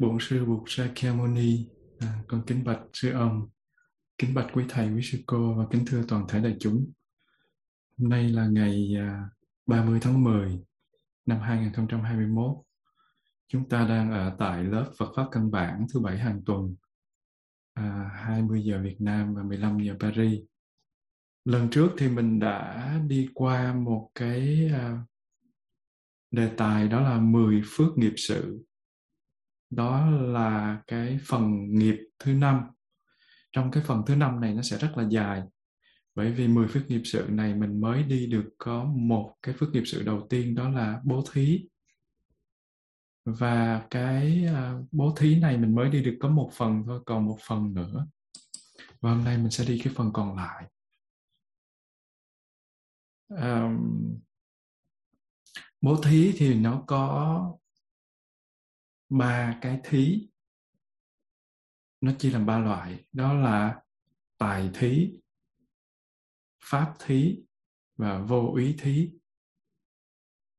Bổn Sư Bụt Sakyamuni, À, con kính bạch sư ông, kính bạch quý thầy, quý sư cô và kính thưa toàn thể đại chúng. Hôm nay là ngày à, 30 tháng 10 năm 2021. Chúng ta đang ở tại lớp Phật pháp căn bản thứ bảy hàng tuần, à, 20 giờ Việt Nam và 15 giờ Paris. Lần trước thì mình đã đi qua một cái à, đề tài đó là 10 phước nghiệp sự đó là cái phần nghiệp thứ năm. Trong cái phần thứ năm này nó sẽ rất là dài. Bởi vì 10 phước nghiệp sự này mình mới đi được có một cái phước nghiệp sự đầu tiên đó là bố thí. Và cái à, bố thí này mình mới đi được có một phần thôi còn một phần nữa. Và hôm nay mình sẽ đi cái phần còn lại. Um, bố thí thì nó có ba cái thí. Nó chia làm ba loại. Đó là tài thí, pháp thí và vô ý thí.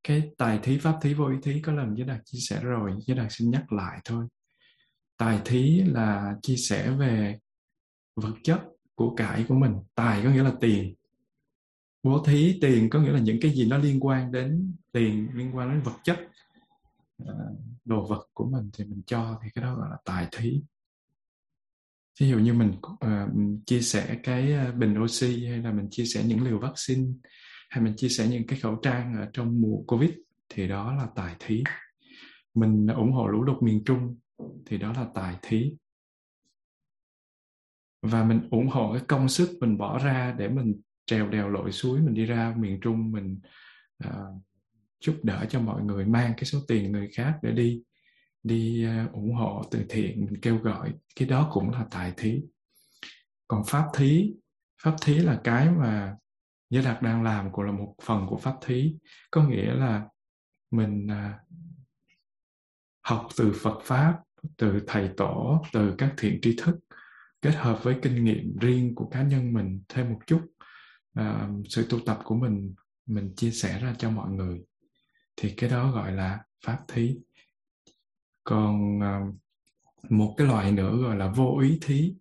Cái tài thí, pháp thí, vô ý thí có lần với đạt chia sẻ rồi. Với đạt xin nhắc lại thôi. Tài thí là chia sẻ về vật chất của cải của mình. Tài có nghĩa là tiền. Bố thí, tiền có nghĩa là những cái gì nó liên quan đến tiền, liên quan đến vật chất. Ờ, đồ vật của mình thì mình cho thì cái đó gọi là tài thí. Ví dụ như mình uh, chia sẻ cái ờ, bình oxy hay là mình chia sẻ những liều vaccine hay mình chia sẻ những cái khẩu trang ở trong mùa covid thì đó là tài thí. Mình ủng hộ lũ lụt miền trung thì đó là tài thí. Và mình ủng hộ cái công sức mình bỏ ra để mình trèo đèo lội suối mình đi ra miền trung mình uh, giúp đỡ cho mọi người mang cái số tiền người khác để đi đi uh, ủng hộ từ thiện mình kêu gọi. Cái đó cũng là tài thí. Còn pháp thí pháp thí là cái mà giới đạt đang làm cũng là một phần của pháp thí. Có nghĩa là mình uh, học từ phật pháp từ thầy tổ từ các thiện tri thức kết hợp với kinh nghiệm riêng của cá nhân mình thêm một chút. Uh, sự tu tập của mình mình chia sẻ ra cho mọi người thì cái đó gọi là pháp thí. Còn ờ, một cái loại nữa gọi là vô ý thí.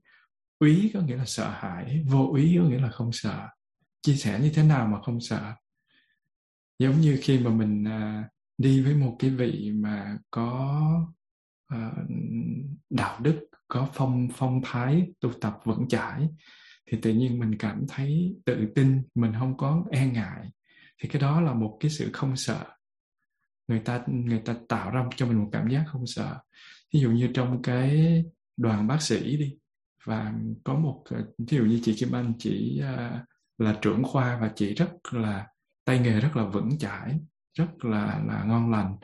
Ý có nghĩa là sợ hãi, vô ý có nghĩa là không sợ. Chia sẻ như thế nào mà không sợ? Giống như khi mà mình ờ, đi với một cái vị mà có ờ, đạo đức, có phong phong thái tu tập vững chãi, thì tự nhiên mình cảm thấy tự tin, mình không có e ngại. Thì cái đó là một cái sự không sợ người ta người ta tạo ra cho mình một cảm giác không sợ. Ví dụ như trong cái đoàn bác sĩ đi và có một ví dụ như chị Kim Anh chỉ uh, à, là trưởng khoa và chị rất là tay nghề rất là vững chãi rất là là ngon lành.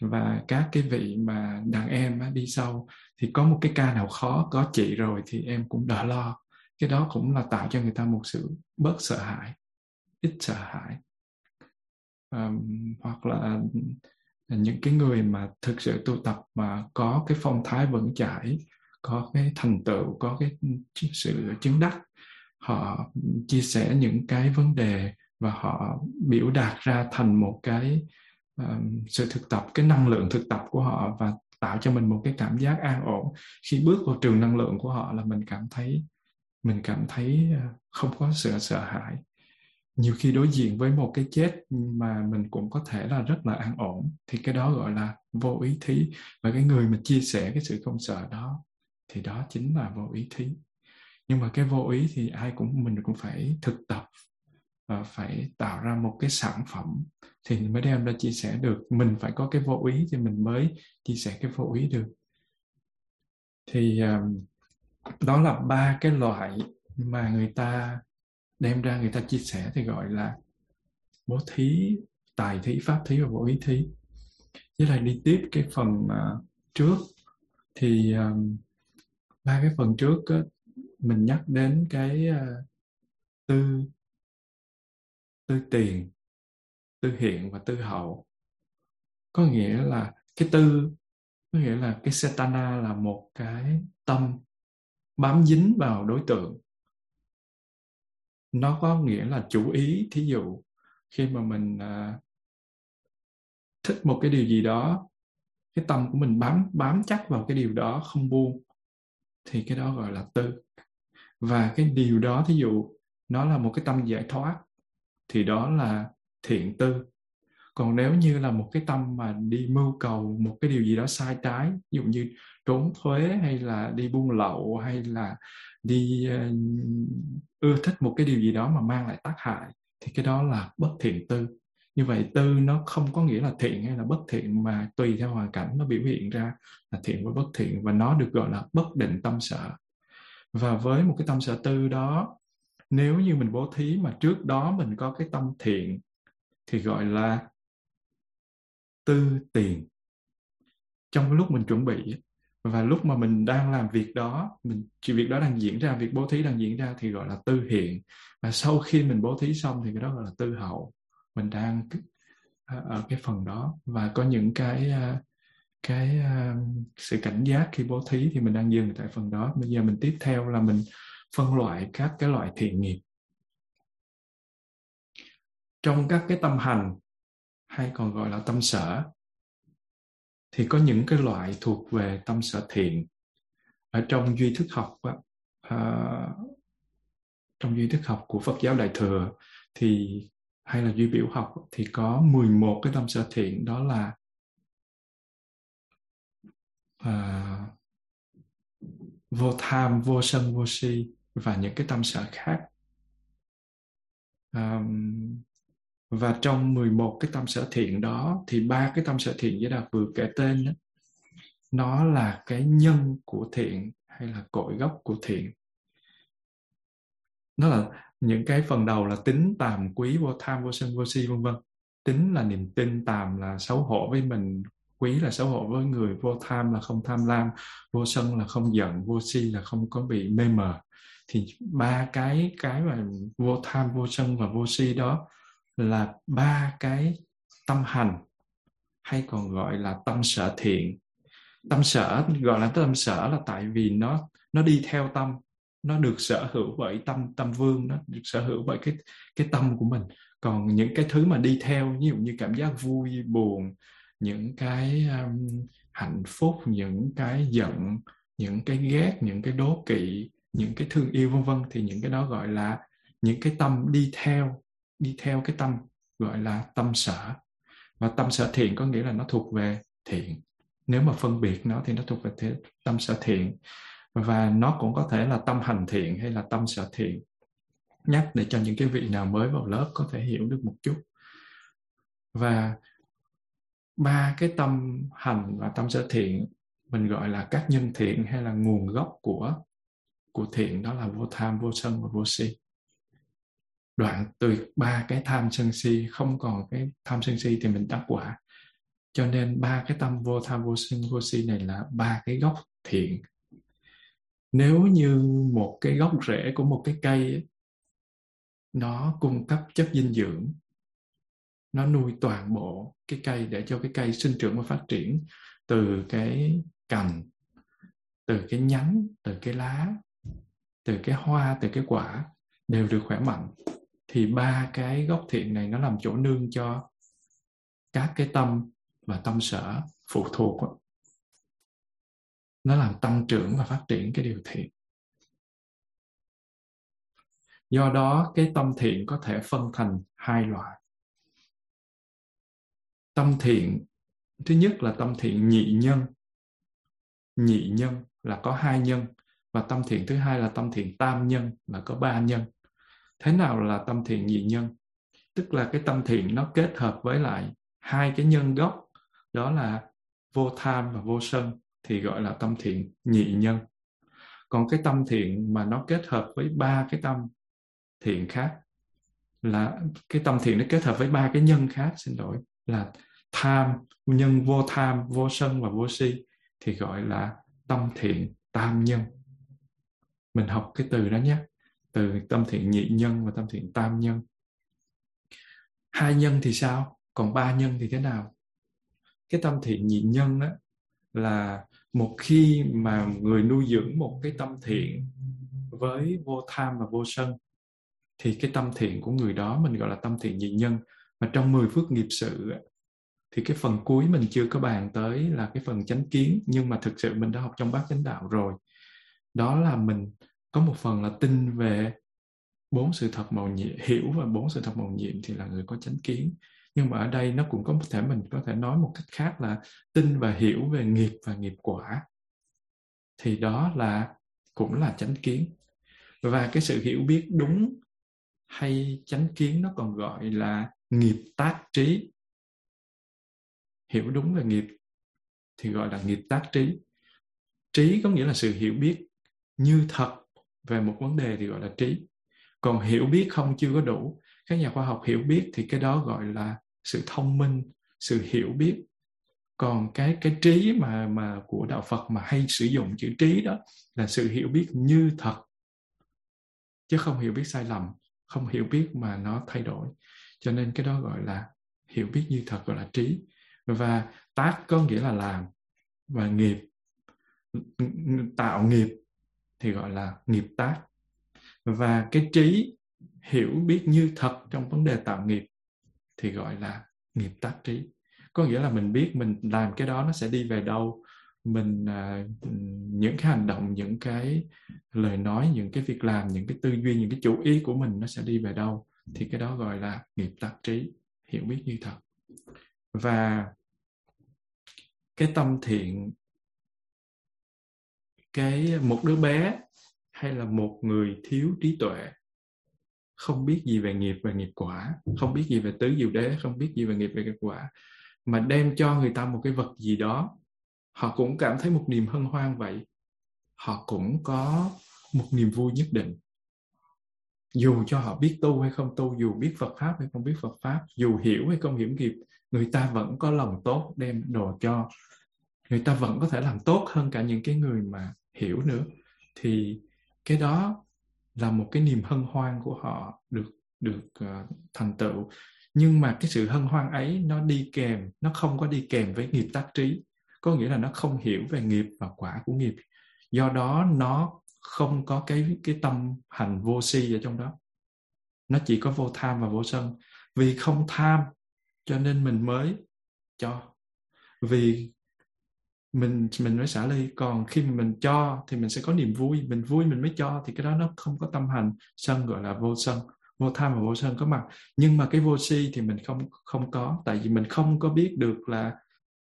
Và các cái vị mà đàn em á, đi sau thì có một cái ca nào khó có chị rồi thì em cũng đỡ lo. Cái đó cũng là tạo cho người ta một sự bớt sợ hãi ít sợ hãi um, hoặc là những cái người mà thực sự tu tập mà có cái phong thái vững chãi có cái thành tựu có cái sự chứng đắc họ chia sẻ những cái vấn đề và họ biểu đạt ra thành một cái um, sự thực tập cái năng lượng thực tập của họ và tạo cho mình một cái cảm giác an ổn. Khi bước vào trường năng lượng của họ là mình cảm thấy mình cảm thấy ờ, không có sự sợ hãi nhiều khi đối diện với một cái chết mà mình cũng có thể là rất là an ổn thì cái đó gọi là vô ý thí. Và cái người mà chia sẻ cái sự không sợ đó thì đó chính là vô ý thí. Nhưng mà cái vô ý thì ai cũng mình cũng phải thực tập và phải tạo ra một cái sản phẩm thì mới đem ra chia sẻ được. Mình phải có cái vô ý thì mình mới chia sẻ cái vô ý được. Thì um, đó là ba cái loại mà người ta đem ra người ta chia sẻ thì gọi là bố thí tài thí pháp thí và bố ý thí. Với lại đi tiếp cái phần uh, trước thì um, ba cái phần trước uh, mình nhắc đến cái uh, tư tư tiền tư hiện và tư hậu. Có nghĩa là cái tư có nghĩa là cái setana là một cái tâm bám dính vào đối tượng nó có nghĩa là chủ ý thí dụ khi mà mình à, thích một cái điều gì đó cái tâm của mình bám bám chắc vào cái điều đó không buông thì cái đó gọi là tư. Và cái điều đó thí dụ nó là một cái tâm giải thoát thì đó là thiện tư. Còn nếu như là một cái tâm mà đi mưu cầu một cái điều gì đó sai trái ví dụ như trốn thuế hay là đi buôn lậu hay là đi uh, ưa thích một cái điều gì đó mà mang lại tác hại thì cái đó là bất thiện tư. Như vậy tư nó không có nghĩa là thiện hay là bất thiện mà tùy theo hoàn cảnh nó biểu hiện ra là thiện và bất thiện và nó được gọi là bất định tâm sở. Và với một cái tâm sở tư đó nếu như mình bố thí mà trước đó mình có cái tâm thiện thì gọi là tư tiền. Trong lúc mình chuẩn bị và lúc mà mình đang làm việc đó, mình, chỉ việc đó đang diễn ra, việc bố thí đang diễn ra thì gọi là tư hiện. Và sau khi mình bố thí xong thì cái đó gọi là tư hậu. Mình đang à, ở cái phần đó. Và có những cái à, cái à, sự cảnh giác khi bố thí thì mình đang dừng tại phần đó. Bây giờ mình tiếp theo là mình phân loại các cái loại thiện nghiệp. Trong các cái tâm hành hay còn gọi là tâm sở thì có những cái loại thuộc về tâm sở thiện ở trong duy thức học uh, trong duy thức học của Phật giáo Đại thừa thì hay là duy biểu học thì có 11 cái tâm sở thiện đó là uh, vô tham, vô sân, vô si và những cái tâm sở khác. Um, và trong 11 cái tâm sở thiện đó thì ba cái tâm sở thiện giới đạt vừa kể tên đó, nó là cái nhân của thiện hay là cội gốc của thiện. Nó là những cái phần đầu là tính tàm quý vô tham vô sân vô si vân vân. Tính là niềm tin tàm là xấu hổ với mình. Quý là xấu hổ với người vô tham là không tham lam vô sân là không giận vô si là không có bị mê mờ. Thì ba cái cái mà vô tham vô sân và vô si đó là ba cái tâm hành hay còn gọi là tâm sở thiện. Tâm sở gọi là tâm sở là tại vì nó nó đi theo tâm nó được sở hữu bởi tâm tâm vương nó được sở hữu bởi cái cái tâm của mình. Còn những cái thứ mà đi theo ví dụ như cảm giác vui buồn những cái um, hạnh phúc những cái giận những cái ghét những cái đố kỵ những cái thương yêu vân vân thì những cái đó gọi là những cái tâm đi theo đi theo cái tâm gọi là tâm sở. Và tâm sở thiện có nghĩa là nó thuộc về thiện. Nếu mà phân biệt nó thì nó thuộc về thế, tâm sở thiện. Và nó cũng có thể là tâm hành thiện hay là tâm sở thiện. Nhắc để cho những cái vị nào mới vào lớp có thể hiểu được một chút. Và ba cái tâm hành và tâm sở thiện mình gọi là các nhân thiện hay là nguồn gốc của của thiện đó là vô tham vô sân và vô si đoạn tuyệt ba cái tham sân si, không còn cái tham sân si thì mình đắc quả. Cho nên ba cái tâm vô tham vô sân vô si này là ba cái gốc thiện. Nếu như một cái gốc rễ của một cái cây nó cung cấp chất dinh dưỡng, nó nuôi toàn bộ cái cây để cho cái cây sinh trưởng và phát triển từ cái cành, từ cái nhánh, từ cái lá, từ cái hoa, từ cái quả đều được khỏe mạnh thì ba cái gốc thiện này nó làm chỗ nương cho các cái tâm và tâm sở phụ thuộc nó làm tăng trưởng và phát triển cái điều thiện. Do đó cái tâm thiện có thể phân thành hai loại. Tâm thiện, thứ nhất là tâm thiện nhị nhân. Nhị nhân là có hai nhân và tâm thiện thứ hai là tâm thiện tam nhân là có ba nhân thế nào là tâm thiện nhị nhân? Tức là cái tâm thiện nó kết hợp với lại hai cái nhân gốc, đó là vô tham và vô sân, thì gọi là tâm thiện nhị nhân. Còn cái tâm thiện mà nó kết hợp với ba cái tâm thiện khác là, cái tâm thiện nó kết hợp với ba cái nhân khác, xin lỗi, là tham, nhân vô tham, vô sân và vô si, thì gọi là tâm thiện tam nhân. Mình học cái từ đó nhé từ tâm thiện nhị nhân và tâm thiện tam nhân. Hai nhân thì sao? Còn ba nhân thì thế nào? Cái tâm thiện nhị nhân đó là một khi mà người nuôi dưỡng một cái tâm thiện với vô tham và vô sân, thì cái tâm thiện của người đó mình gọi là tâm thiện nhị nhân. Mà trong 10 phước nghiệp sự thì cái phần cuối mình chưa có bàn tới là cái phần chánh kiến, nhưng mà thực sự mình đã học trong bát chánh đạo rồi. Đó là mình có một phần là tin về bốn sự thật màu nhiệm, hiểu và bốn sự thật màu nhiệm thì là người có chánh kiến. Nhưng mà ở đây nó cũng có thể mình có thể nói một cách khác là tin và hiểu về nghiệp và nghiệp quả. Thì đó là, cũng là chánh kiến. Và cái sự hiểu biết đúng hay chánh kiến nó còn gọi là nghiệp tác trí. Hiểu đúng về nghiệp thì gọi là nghiệp tác trí. Trí có nghĩa là sự hiểu biết như thật về một vấn đề thì gọi là trí. Còn hiểu biết không chưa có đủ. Các nhà khoa học hiểu biết thì cái đó gọi là sự thông minh, sự hiểu biết. Còn cái cái trí mà mà của đạo Phật mà hay sử dụng chữ trí đó là sự hiểu biết như thật. Chứ không hiểu biết sai lầm, không hiểu biết mà nó thay đổi. Cho nên cái đó gọi là hiểu biết như thật, gọi là trí. Và tác có nghĩa là làm và nghiệp, tạo nghiệp thì gọi là nghiệp tác. Và cái trí hiểu biết như thật trong vấn đề tạo nghiệp thì gọi là nghiệp tác trí. Có nghĩa là mình biết mình làm cái đó nó sẽ đi về đâu mình à, những cái hành động những cái lời nói những cái việc làm những cái tư duy những cái chủ ý của mình nó sẽ đi về đâu thì cái đó gọi là nghiệp tác trí hiểu biết như thật. Và cái tâm thiện cái một đứa bé hay là một người thiếu trí tuệ, không biết gì về nghiệp và nghiệp quả, không biết gì về tứ diệu đế, không biết gì về nghiệp và nghiệp quả, mà đem cho người ta một cái vật gì đó. Họ cũng cảm thấy một niềm hân hoan vậy. Họ cũng có một niềm vui nhất định. Dù cho họ biết tu hay không tu, dù biết Phật pháp hay không biết Phật pháp, dù hiểu hay không hiểu nghiệp, người ta vẫn có lòng tốt đem đồ cho. Người ta vẫn có thể làm tốt hơn cả những cái người mà hiểu nữa. Thì cái đó là một cái niềm hân hoan của họ được được uh, thành tựu. Nhưng mà cái sự hân hoan ấy nó đi kèm nó không có đi kèm với nghiệp tác trí. Có nghĩa là nó không hiểu về nghiệp và quả của nghiệp. Do đó nó không có cái cái tâm hành vô si ở trong đó. Nó chỉ có vô tham và vô sân. Vì không tham cho nên mình mới cho. Vì mình mình mới xả ly. Còn khi mà mình cho thì mình sẽ có niềm vui. Mình vui mình mới cho thì cái đó nó không có tâm hành. Sân gọi là vô sân, vô tham và vô sân có mặt. Nhưng mà cái vô si thì mình không không có. Tại vì mình không có biết được là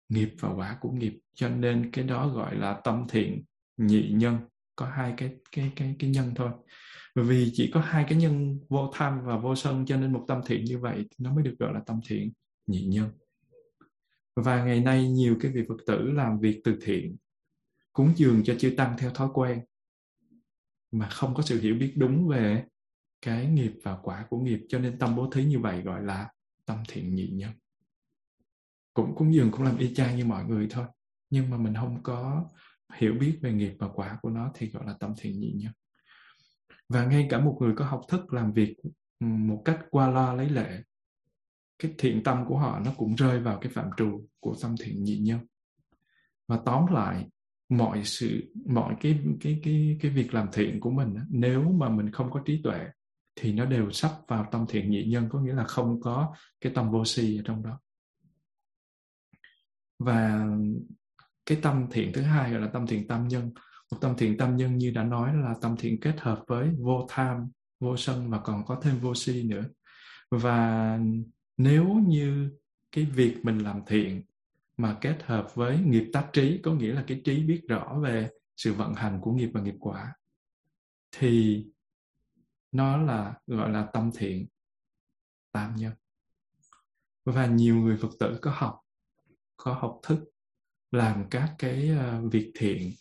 nghiệp và quả của nghiệp. Cho nên cái đó gọi là tâm thiện nhị nhân. Có hai cái cái cái cái nhân thôi. Bởi vì chỉ có hai cái nhân vô tham và vô sân cho nên một tâm thiện như vậy nó mới được gọi là tâm thiện nhị nhân và ngày nay nhiều cái vị phật tử làm việc từ thiện, cúng dường cho chư tăng theo thói quen, mà không có sự hiểu biết đúng về cái nghiệp và quả của nghiệp. Cho nên tâm bố thí như vậy gọi là tâm thiện nhị nhân. Cũng cúng dường cũng làm y chang như mọi người thôi, nhưng mà mình không có hiểu biết về nghiệp và quả của nó thì gọi là tâm thiện nhị nhân. Và ngay cả một người có học thức làm việc một cách qua loa lấy lệ cái thiện tâm của họ nó cũng rơi vào cái phạm trù của tâm thiện nhị nhân. Và tóm lại, mọi sự, mọi cái cái cái cái việc làm thiện của mình nếu mà mình không có trí tuệ thì nó đều sắp vào tâm thiện nhị nhân, có nghĩa là không có cái tâm vô si ở trong đó. Và cái tâm thiện thứ hai gọi là tâm thiện tam nhân. Một tâm thiện tam nhân như đã nói là tâm thiện kết hợp với vô tham, vô sân và còn có thêm vô si nữa. Và nếu như cái việc mình làm thiện mà kết hợp với nghiệp tác trí, có nghĩa là cái trí biết rõ về sự vận hành của nghiệp và nghiệp quả, thì nó là, gọi là tâm thiện, tam nhân. Và nhiều người phật tử có học có học thức làm các cái ờ, việc thiện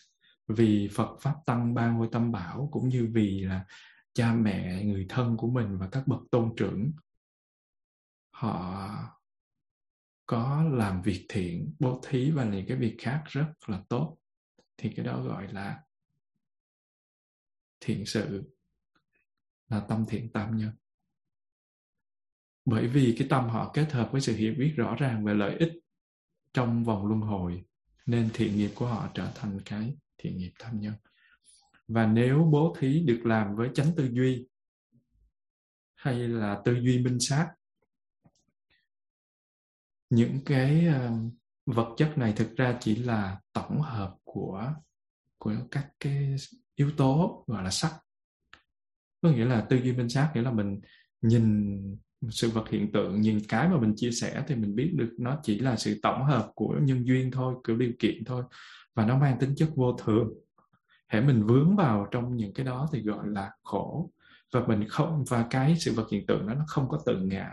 vì Phật pháp tăng ban ngôi tâm bảo, cũng như vì là cha mẹ, người thân của mình và các bậc tôn trưởng họ có làm việc thiện, bố thí và những cái việc khác rất là tốt. Thì cái đó gọi là thiện sự, là tâm thiện tam nhân. Bởi vì cái tâm họ kết hợp với sự hiểu biết rõ ràng về lợi ích trong vòng luân hồi, nên thiện nghiệp của họ trở thành cái thiện nghiệp tam nhân. Và nếu bố thí được làm với chánh tư duy, hay là tư duy minh sát những cái uh, vật chất này thực ra chỉ là tổng hợp của của các cái yếu tố gọi là sắc. Có nghĩa là tư duy minh sát nghĩa là mình nhìn sự vật hiện tượng nhìn cái mà mình chia sẻ thì mình biết được nó chỉ là sự tổng hợp của nhân duyên thôi của điều kiện thôi và nó mang tính chất vô thường. Hễ mình vướng vào trong những cái đó thì gọi là khổ và mình không và cái sự vật hiện tượng đó nó không có tự ngã.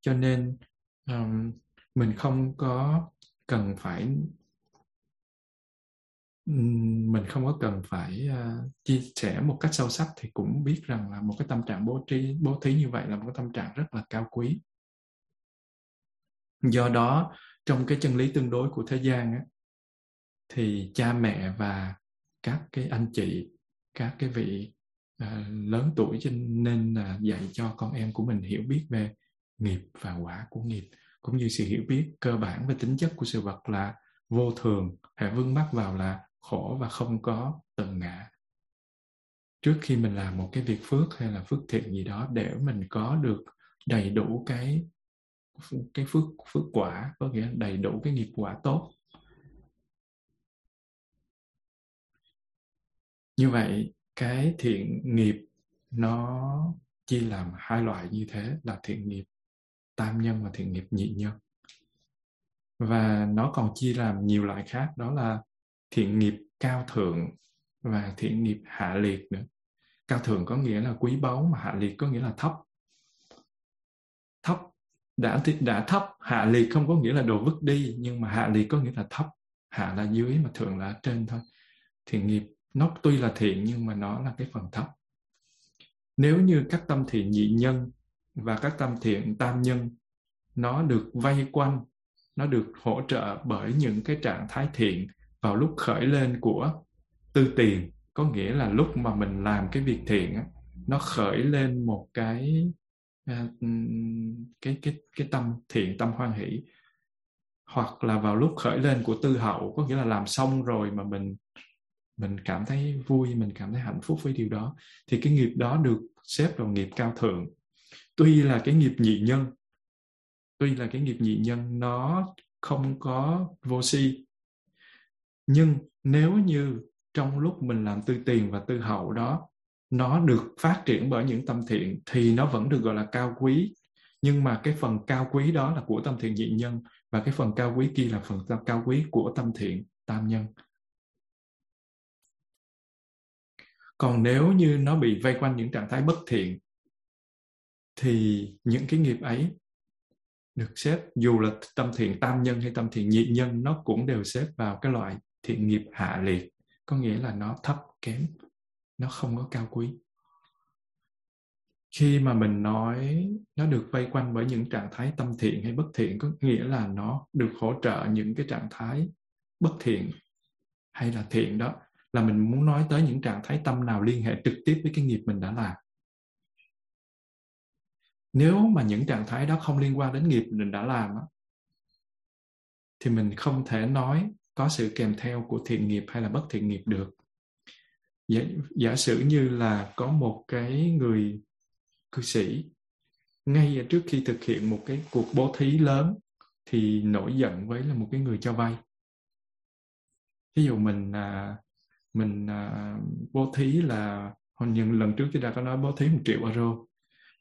Cho nên um, mình không có cần phải mình không có cần phải uh, chia sẻ một cách sâu sắc thì cũng biết rằng là một cái tâm trạng bố trí bố thí như vậy là một cái tâm trạng rất là cao quý. Do đó trong cái chân lý tương đối của thế gian á, thì cha mẹ và các cái anh chị các cái vị uh, lớn tuổi cho nên là dạy cho con em của mình hiểu biết về nghiệp và quả của nghiệp. Cũng như sự hiểu biết cơ bản về tính chất của sự vật là vô thường hệ vướng mắc vào là khổ và không có tự ngã. Trước khi mình làm một cái việc phước hay là phước thiện gì đó để mình có được đầy đủ cái cái phước phước quả, có nghĩa đầy đủ cái nghiệp quả tốt. Như vậy, cái thiện nghiệp nó chia làm hai loại như thế là thiện nghiệp tam nhân và thiện nghiệp nhị nhân. Và nó còn chia làm nhiều loại khác, đó là thiện nghiệp cao thượng và thiện nghiệp hạ liệt nữa. Cao thượng có nghĩa là quý báu mà hạ liệt có nghĩa là thấp. Thấp đã đã thấp, hạ liệt không có nghĩa là đồ vứt đi, nhưng mà hạ liệt có nghĩa là thấp. Hạ là dưới mà thượng là trên thôi. Thiện nghiệp nó tuy là thiện nhưng mà nó là cái phần thấp. Nếu như các tâm thiện nhị nhân và các tâm thiện tam nhân. Nó được vây quanh, nó được hỗ trợ bởi những cái trạng thái thiện vào lúc khởi lên của tư tiền. Có nghĩa là lúc mà mình làm cái việc thiện nó khởi lên một cái à, cái cái cái tâm thiện, tâm hoan hỷ. Hoặc là vào lúc khởi lên của tư hậu, có nghĩa là làm xong rồi mà mình mình cảm thấy vui, mình cảm thấy hạnh phúc với điều đó, thì cái nghiệp đó được xếp vào nghiệp cao thượng tuy là cái nghiệp nhị nhân, tuy là cái nghiệp nhị nhân nó không có vô si. Nhưng nếu như trong lúc mình làm tư tiền và tư hậu đó, nó được phát triển bởi những tâm thiện thì nó vẫn được gọi là cao quý. Nhưng mà cái phần cao quý đó là của tâm thiện nhị nhân và cái phần cao quý kia là phần cao quý của tâm thiện tam nhân. Còn nếu như nó bị vây quanh những trạng thái bất thiện thì những cái nghiệp ấy được xếp, dù là tâm thiện tam nhân hay tâm thiện nhị nhân, nó cũng đều xếp vào cái loại thiện nghiệp hạ liệt. Có nghĩa là nó thấp, kém, nó không có cao quý. Khi mà mình nói nó được vây quanh bởi những trạng thái tâm thiện hay bất thiện, có nghĩa là nó được hỗ trợ những cái trạng thái bất thiện hay là thiện đó, là mình muốn nói tới những trạng thái tâm nào liên hệ trực tiếp với cái nghiệp mình đã làm nếu mà những trạng thái đó không liên quan đến nghiệp mình đã làm thì mình không thể nói có sự kèm theo của thiện nghiệp hay là bất thiện nghiệp được. Giả, giả sử như là có một cái người cư sĩ ngay trước khi thực hiện một cái cuộc bố thí lớn thì nổi giận với là một cái người cho vay. Ví dụ mình à, mình à, bố thí là hồi những lần trước chúng ta có nói bố thí một triệu euro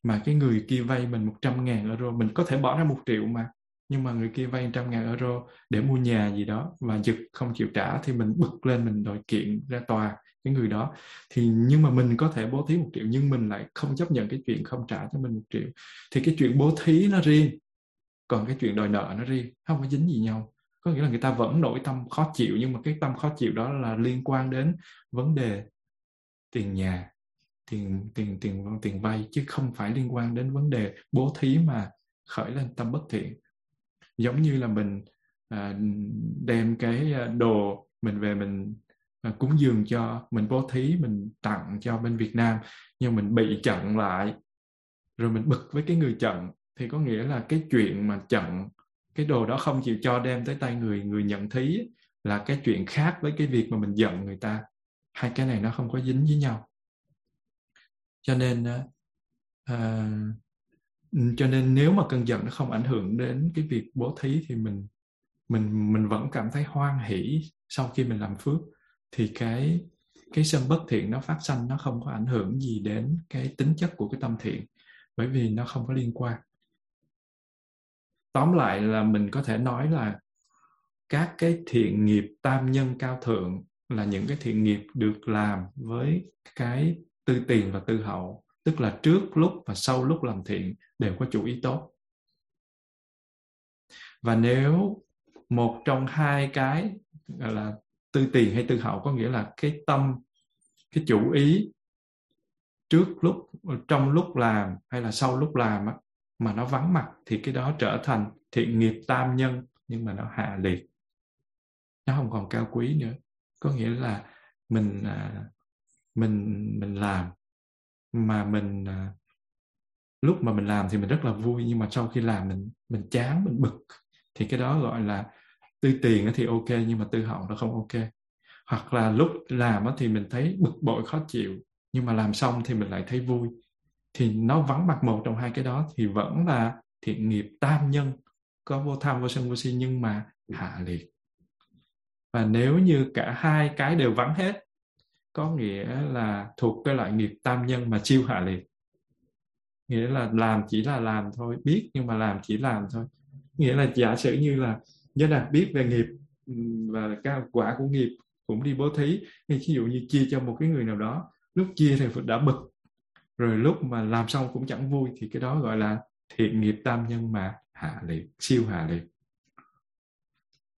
mà cái người kia vay mình một trăm ngàn euro, mình có thể bỏ ra một triệu mà. Nhưng mà người kia vay trăm ngàn euro để mua nhà gì đó và giật không chịu trả thì mình bực lên, mình đòi kiện ra tòa cái người đó. Thì nhưng mà mình có thể bố thí một triệu nhưng mình lại không chấp nhận cái chuyện không trả cho mình một triệu. Thì cái chuyện bố thí nó riêng, còn cái chuyện đòi nợ nó riêng, không có dính gì nhau. Có nghĩa là người ta vẫn nổi tâm khó chịu nhưng mà cái tâm khó chịu đó là liên quan đến vấn đề tiền nhà tiền tiền tiền tiền vay chứ không phải liên quan đến vấn đề bố thí mà khởi lên tâm bất thiện. Giống như là mình à, đem cái à, đồ mình về mình à, cúng dường cho mình bố thí mình tặng cho bên Việt Nam nhưng mình bị chặn lại rồi mình bực với cái người chặn thì có nghĩa là cái chuyện mà chặn cái đồ đó không chịu cho đem tới tay người người nhận thí là cái chuyện khác với cái việc mà mình giận người ta. Hai cái này nó không có dính với nhau cho nên à, cho nên nếu mà cơn giận nó không ảnh hưởng đến cái việc bố thí thì mình mình mình vẫn cảm thấy hoan hỷ sau khi mình làm phước. Thì cái cái sân bất thiện nó phát sanh nó không có ảnh hưởng gì đến cái tính chất của cái tâm thiện bởi vì nó không có liên quan. Tóm lại là mình có thể nói là các cái thiện nghiệp tam nhân cao thượng là những cái thiện nghiệp được làm với cái tư tiền và tư hậu tức là trước lúc và sau lúc làm thiện đều có chủ ý tốt. Và nếu một trong hai cái gọi là tư tiền hay tư hậu có nghĩa là cái tâm cái chủ ý trước lúc trong lúc làm hay là sau lúc làm á, mà nó vắng mặt thì cái đó trở thành thiện nghiệp tam nhân nhưng mà nó hạ liệt. Nó không còn cao quý nữa. Có nghĩa là mình à, mình mình làm. Mà mình à, lúc mà mình làm thì mình rất là vui nhưng mà sau khi làm mình mình chán mình bực. Thì cái đó gọi là tư tiền thì ok nhưng mà tư hậu nó không ok. Hoặc là lúc làm thì mình thấy bực bội khó chịu nhưng mà làm xong thì mình lại thấy vui. Thì nó vắng mặt một trong hai cái đó thì vẫn là thiện nghiệp tam nhân có vô tham vô sân vô si nhưng mà hạ liệt. Và nếu như cả hai cái đều vắng hết có nghĩa là thuộc cái loại nghiệp tam nhân mà siêu hạ liệt nghĩa là làm chỉ là làm thôi, biết nhưng mà làm chỉ làm thôi. Nghĩa là giả sử như là giới đạt biết về nghiệp và cái quả của nghiệp cũng đi bố thí. Thì ví dụ như chia cho một cái người nào đó, lúc chia thì đã bực. Rồi lúc mà làm xong cũng chẳng vui thì cái đó gọi là thiện nghiệp tam nhân mà hạ liệt siêu hạ liệt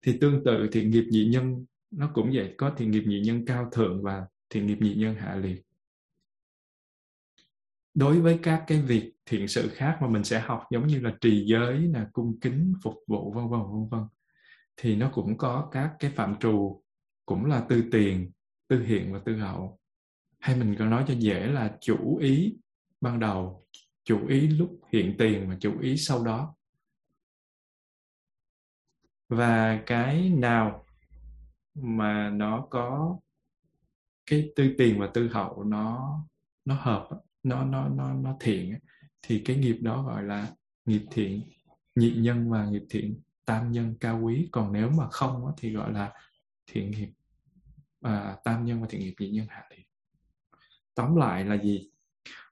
thì tương tự thiện nghiệp nhị nhân, nó cũng vậy. Có thiện nghiệp nhị nhân cao thượng và thì nghiệp nhị nhân hạ liệt đối với các cái việc thiện sự khác mà mình sẽ học, giống như là trì giới là cung kính, phục vụ, vân vân vân vân, thì nó cũng có các cái phạm trù, cũng là tư tiền, tư hiện và tư hậu. Hay mình còn nói cho dễ là chủ ý ban đầu, chủ ý lúc hiện tiền và chủ ý sau đó. Và cái nào mà nó có cái tư tiền và tư hậu nó nó hợp nó nó nó nó thiện thì cái nghiệp đó gọi là nghiệp thiện nhị nhân và nghiệp thiện tam nhân cao quý. Còn nếu mà không thì gọi là thiện nghiệp à, tam nhân và thiện nghiệp nhị nhân hạ liệt tóm lại là gì?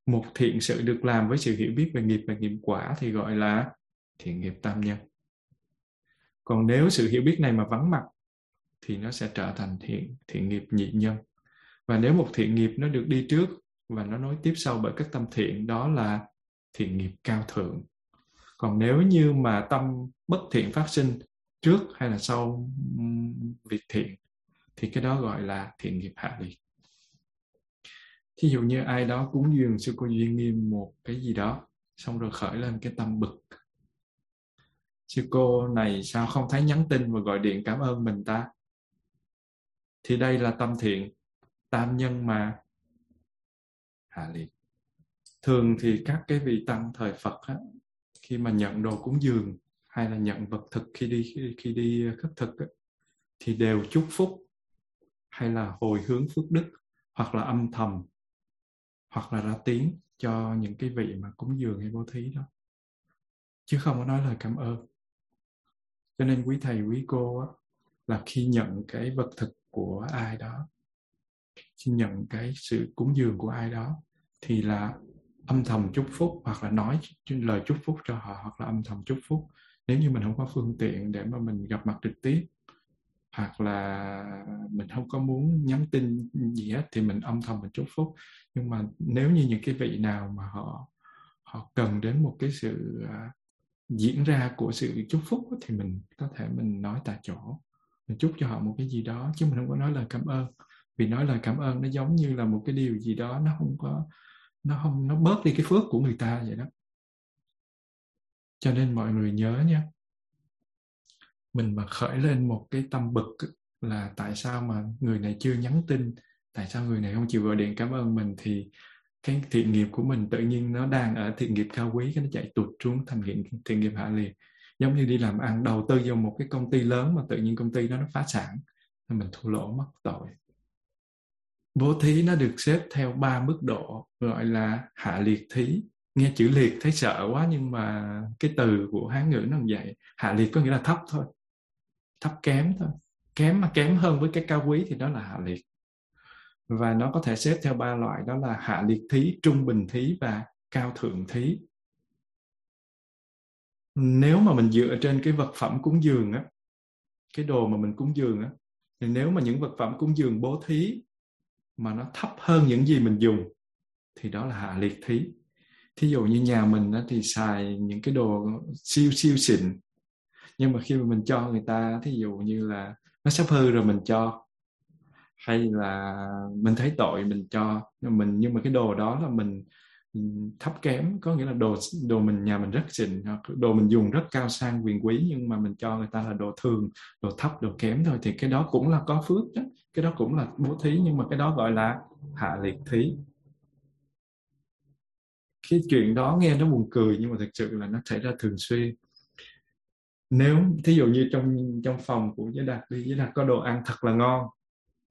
Một thiện sự được làm với sự hiểu biết về nghiệp và nghiệp quả thì gọi là thiện nghiệp tam nhân. Còn nếu sự hiểu biết này mà vắng mặt thì nó sẽ trở thành thiện thiện nghiệp nhị nhân và nếu một thiện nghiệp nó được đi trước và nó nối tiếp sau bởi các tâm thiện, đó là thiện nghiệp cao thượng. Còn nếu như mà tâm bất thiện phát sinh trước hay là sau việc thiện, thì cái đó gọi là thiện nghiệp hạ liệt thí dụ như ai đó cúng dường sư cô duyên nghiêm một cái gì đó, xong rồi khởi lên cái tâm bực. Sư cô này sao không thấy nhắn tin và gọi điện cảm ơn mình ta? Thì đây là tâm thiện tam nhân mà. Hạ liệt thường thì các cái vị tăng thời phật á, khi mà nhận đồ cúng dường hay là nhận vật thực khi đi khi, khi đi khất thực á, thì đều chúc phúc hay là hồi hướng phước đức hoặc là âm thầm hoặc là ra tiếng cho những cái vị mà cúng dường hay bố thí đó. Chứ không có nói lời cảm ơn. Cho nên quý thầy quý cô á, là khi nhận cái vật thực của ai đó khi nhận cái sự cúng dường của ai đó thì là âm thầm chúc phúc hoặc là nói lời chúc phúc cho họ hoặc là âm thầm chúc phúc. Nếu như mình không có phương tiện để mà mình gặp mặt trực tiếp hoặc là mình không có muốn nhắn tin gì hết thì mình âm thầm mình chúc phúc. Nhưng mà nếu như những cái vị nào mà họ họ cần đến một cái sự uh, diễn ra của sự chúc phúc thì mình có thể mình nói tại chỗ. Mình chúc cho họ một cái gì đó chứ mình không có nói lời cảm ơn vì nói lời cảm ơn nó giống như là một cái điều gì đó nó không có nó không nó bớt đi cái phước của người ta vậy đó. Cho nên mọi người nhớ nhé mình mà khởi lên một cái tâm bực là tại sao mà người này chưa nhắn tin tại sao người này không chịu gọi điện cảm ơn mình thì cái thiện nghiệp của mình tự nhiên nó đang ở thiện nghiệp cao quý cái nó chạy tụt xuống thành thiện, thiện nghiệp hạ liệt giống như đi làm ăn đầu tư vào một cái công ty lớn mà tự nhiên công ty đó nó phá sản thì mình thua lỗ mất tội bố thí nó được xếp theo ba mức độ, gọi là hạ liệt thí. Nghe chữ liệt thấy sợ quá, nhưng mà cái từ của hán ngữ nó vậy. Hạ liệt có nghĩa là thấp thôi. Thấp kém thôi. Kém mà kém hơn với cái cao quý thì đó là hạ liệt. Và nó có thể xếp theo ba loại, đó là hạ liệt thí, trung bình thí và cao thượng thí. Nếu mà mình dựa trên cái vật phẩm cúng dường á, cái đồ mà mình cúng dường á, thì nếu mà những vật phẩm cúng dường bố thí mà nó thấp hơn những gì mình dùng, thì đó là hạ liệt thí. Thí dụ như nhà mình đó thì xài những cái đồ siêu siêu xịn. Nhưng mà khi mà mình cho người ta, thí dụ như là nó sắp hư rồi mình cho, hay là mình thấy tội mình cho, nhưng mình, nhưng mà cái đồ đó là mình thấp kém, có nghĩa là đồ đồ mình, nhà mình rất xịn đồ mình dùng rất cao sang quyền quý, nhưng mà mình cho người ta là đồ thường, đồ thấp, đồ kém thôi, thì cái đó cũng là có phước đó cái đó cũng là bố thí, nhưng mà cái đó gọi là hạ liệt thí. Cái chuyện đó nghe nó buồn cười, nhưng mà thực sự là nó xảy ra thường xuyên. Nếu, thí dụ như trong trong phòng của giới đạt đi, giới đạt có đồ ăn thật là ngon,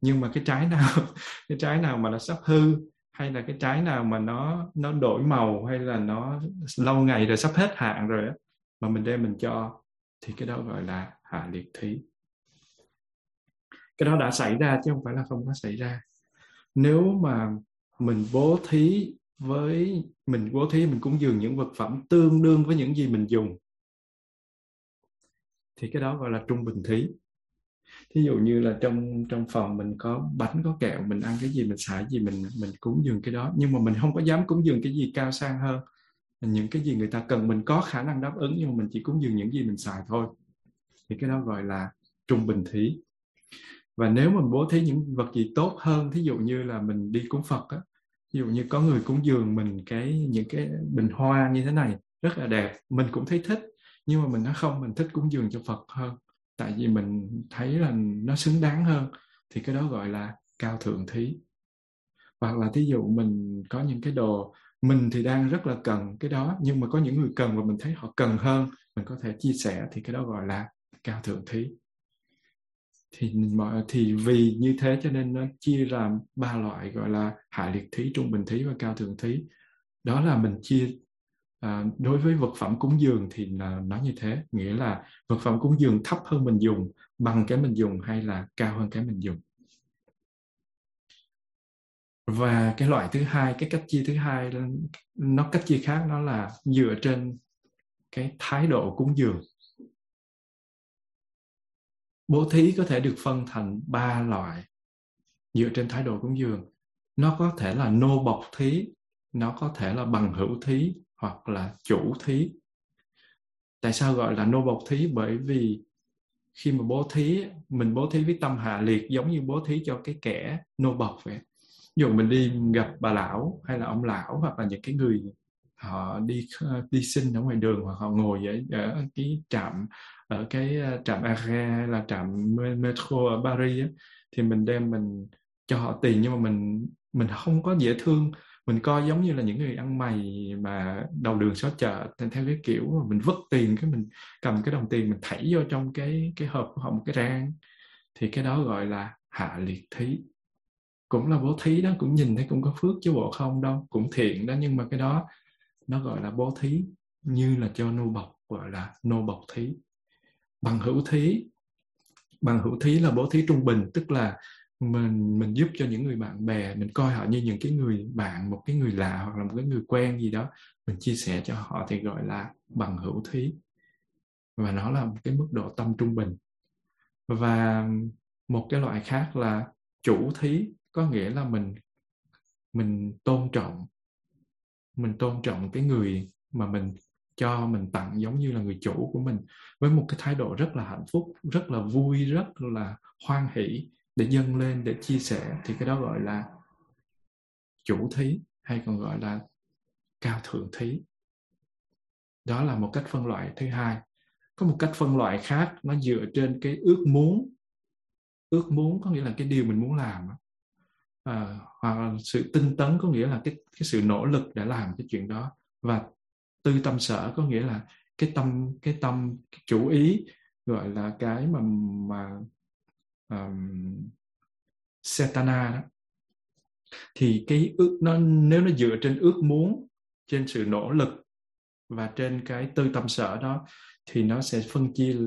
nhưng mà cái trái nào, cái trái nào mà nó sắp hư, hay là cái trái nào mà nó nó đổi màu, hay là nó lâu ngày rồi sắp hết hạn rồi á, mà mình đem mình cho, thì cái đó gọi là hạ liệt thí cái đó đã xảy ra chứ không phải là không có xảy ra. Nếu mà mình bố thí với, mình bố thí mình cúng dường những vật phẩm tương đương với những gì mình dùng, thì cái đó gọi là trung bình thí. Thí dụ như là trong trong phòng mình có bánh, có kẹo, mình ăn cái gì, mình xài gì, mình mình cúng dường cái đó. Nhưng mà mình không có dám cúng dường cái gì cao sang hơn. Những cái gì người ta cần, mình có khả năng đáp ứng, nhưng mà mình chỉ cúng dường những gì mình xài thôi. Thì cái đó gọi là trung bình thí và nếu mình bố thí những vật gì tốt hơn, thí dụ như là mình đi cúng phật á ví dụ như có người cúng dường mình cái, những cái bình hoa như thế này, rất là đẹp, mình cũng thấy thích. Nhưng mà mình nói không, mình thích cúng dường cho phật hơn. Tại vì mình thấy là nó xứng đáng hơn. Thì cái đó gọi là cao thượng thí. Hoặc là thí dụ mình có những cái đồ mình thì đang rất là cần cái đó, nhưng mà có những người cần và mình thấy họ cần hơn, mình có thể chia sẻ, thì cái đó gọi là cao thượng thí thì mọi thì vì như thế cho nên nó chia làm ba loại gọi là hạ liệt thí trung bình thí và cao thượng thí. Đó là mình chia à, đối với vật phẩm cúng dường thì là nó như thế nghĩa là vật phẩm cúng dường thấp hơn mình dùng bằng cái mình dùng hay là cao hơn cái mình dùng. Và cái loại thứ hai cái cách chia thứ hai nó cách chia khác nó là dựa trên cái thái độ cúng dường bố thí có thể được phân thành ba loại dựa trên thái độ cúng dường. Nó có thể là nô bộc thí nó có thể là bằng hữu thí hoặc là chủ thí. Tại sao gọi là nô bộc thí? Bởi vì khi mà bố thí mình bố thí với tâm hạ liệt giống như bố thí cho cái kẻ nô bộc vậy. Dù mình đi gặp bà lão hay là ông lão hoặc là những cái người họ đi ờ, đi sinh ở ngoài đường hoặc họ ngồi ở, ở cái trạm ở cái ờ, trạm Aga hay là trạm metro ở Paris á, thì mình đem mình cho họ tiền nhưng mà mình mình không có dễ thương. Mình coi giống như là những người ăn mày mà đầu đường xó chợ theo cái kiểu mà mình vứt tiền cái mình cầm cái đồng tiền mình thảy vô trong cái cái hộp của họ một cái rang. Thì cái đó gọi là hạ liệt thí. Cũng là bố thí đó cũng nhìn thấy cũng có phước chứ bộ không đâu cũng thiện đó nhưng mà cái đó nó gọi là bố thí như là cho nô bộc gọi là nô bộc thí bằng hữu thí. Bằng hữu thí là bố thí trung bình, tức là mình mình giúp cho những người bạn bè, mình coi họ như những cái người bạn, một cái người lạ hoặc là một cái người quen gì đó, mình chia sẻ cho họ thì gọi là bằng hữu thí. Và nó là một cái mức độ tâm trung bình. Và một cái loại khác là chủ thí, có nghĩa là mình mình tôn trọng, mình tôn trọng cái người mà mình cho mình tặng giống như là người chủ của mình với một cái thái độ rất là hạnh phúc rất là vui rất là hoan hỷ để dâng lên để chia sẻ. Thì cái đó gọi là chủ thí hay còn gọi là cao thượng thí. Đó là một cách phân loại. Thứ hai có một cách phân loại khác nó dựa trên cái ước muốn. Ước muốn có nghĩa là cái điều mình muốn làm à, hoặc là sự tinh tấn có nghĩa là cái cái sự nỗ lực để làm cái chuyện đó. Và tư tâm sở có nghĩa là cái tâm cái tâm cái chủ ý gọi là cái mà mà um, setana đó. Thì cái ước nó nếu nó dựa trên ước muốn trên sự nỗ lực và trên cái tư tâm sở đó thì nó sẽ phân chia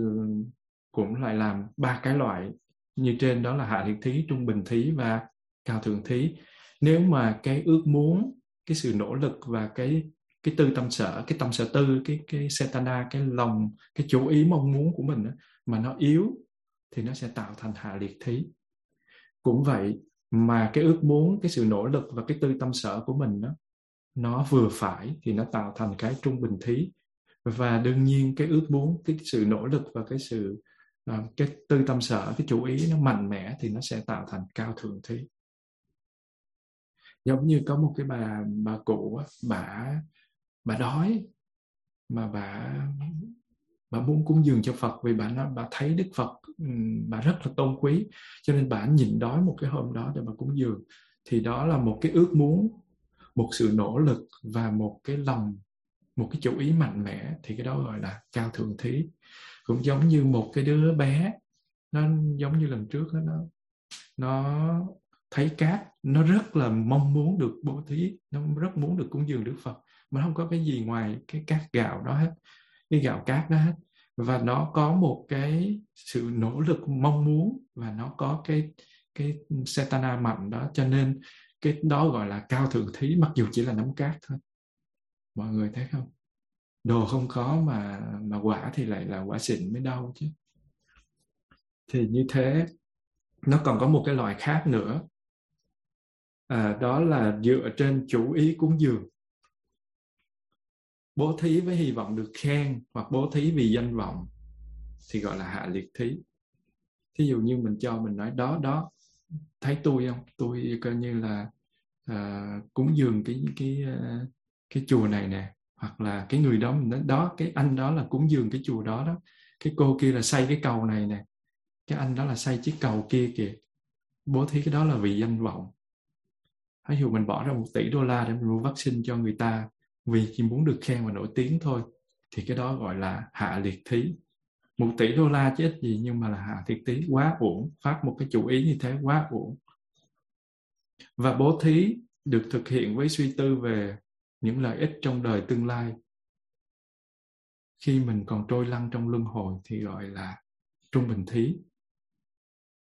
cũng lại làm ba cái loại. Như trên đó là hạ liệt thí trung bình thí và cao thượng thí. Nếu mà cái ước muốn cái sự nỗ lực và cái cái tư tâm sở cái tâm sở tư cái cái setana cái lòng cái chủ ý mong muốn của mình đó, mà nó yếu thì nó sẽ tạo thành hạ liệt thí. Cũng vậy mà cái ước muốn cái sự nỗ lực và cái tư tâm sở của mình đó nó vừa phải thì nó tạo thành cái trung bình thí. Và đương nhiên cái ước muốn cái sự nỗ lực và cái sự uh, cái tư tâm sở cái chủ ý nó mạnh mẽ thì nó sẽ tạo thành cao thượng thí. Giống như có một cái bà bà cụ á, bà bà đói mà bà bà muốn cúng dường cho Phật vì bà nó bà thấy Đức Phật bà rất là tôn quý. Cho nên bà nhịn đói một cái hôm đó để bà cúng dường. Thì đó là một cái ước muốn một sự nỗ lực và một cái lòng một cái chủ ý mạnh mẽ. Thì cái đó gọi là cao thượng thí. Cũng giống như một cái đứa bé nó giống như lần trước đó, nó nó thấy cát nó rất là mong muốn được bố thí nó rất muốn được cúng dường đức phật mà không có cái gì ngoài cái cát gạo đó hết cái gạo cát đó hết. Và nó có một cái sự nỗ lực mong muốn và nó có cái cái setana mạnh đó. Cho nên cái đó gọi là cao thượng thí mặc dù chỉ là nắm cát thôi. Mọi người thấy không? Đồ không có mà mà quả thì lại là quả xịn mới đau chứ. Thì như thế nó còn có một cái loại khác nữa. À, đó là dựa trên chủ ý cúng dường bố thí với hy vọng được khen hoặc bố thí vì danh vọng thì gọi là hạ liệt thí. Thí dụ như mình cho mình nói đó đó thấy tôi không? Tôi coi như là uh, cúng dường cái cái uh, cái chùa này nè hoặc là cái người đó mình nói đó cái anh đó là cúng dường cái chùa đó đó. Cái cô kia là xây cái cầu này nè. Cái anh đó là xây chiếc cầu kia kìa. Bố thí cái đó là vì danh vọng. Ví dụ mình bỏ ra một tỷ đô la để mình mua vaccine cho người ta vì chỉ muốn được khen và nổi tiếng thôi thì cái đó gọi là hạ liệt thí. Một tỷ đô la chứ ít gì nhưng mà là hạ liệt thí quá uổng phát một cái chủ ý như thế quá uổng. Và bố thí được thực hiện với suy tư về những lợi ích trong đời tương lai. Khi mình còn trôi lăn trong luân hồi thì gọi là trung bình thí.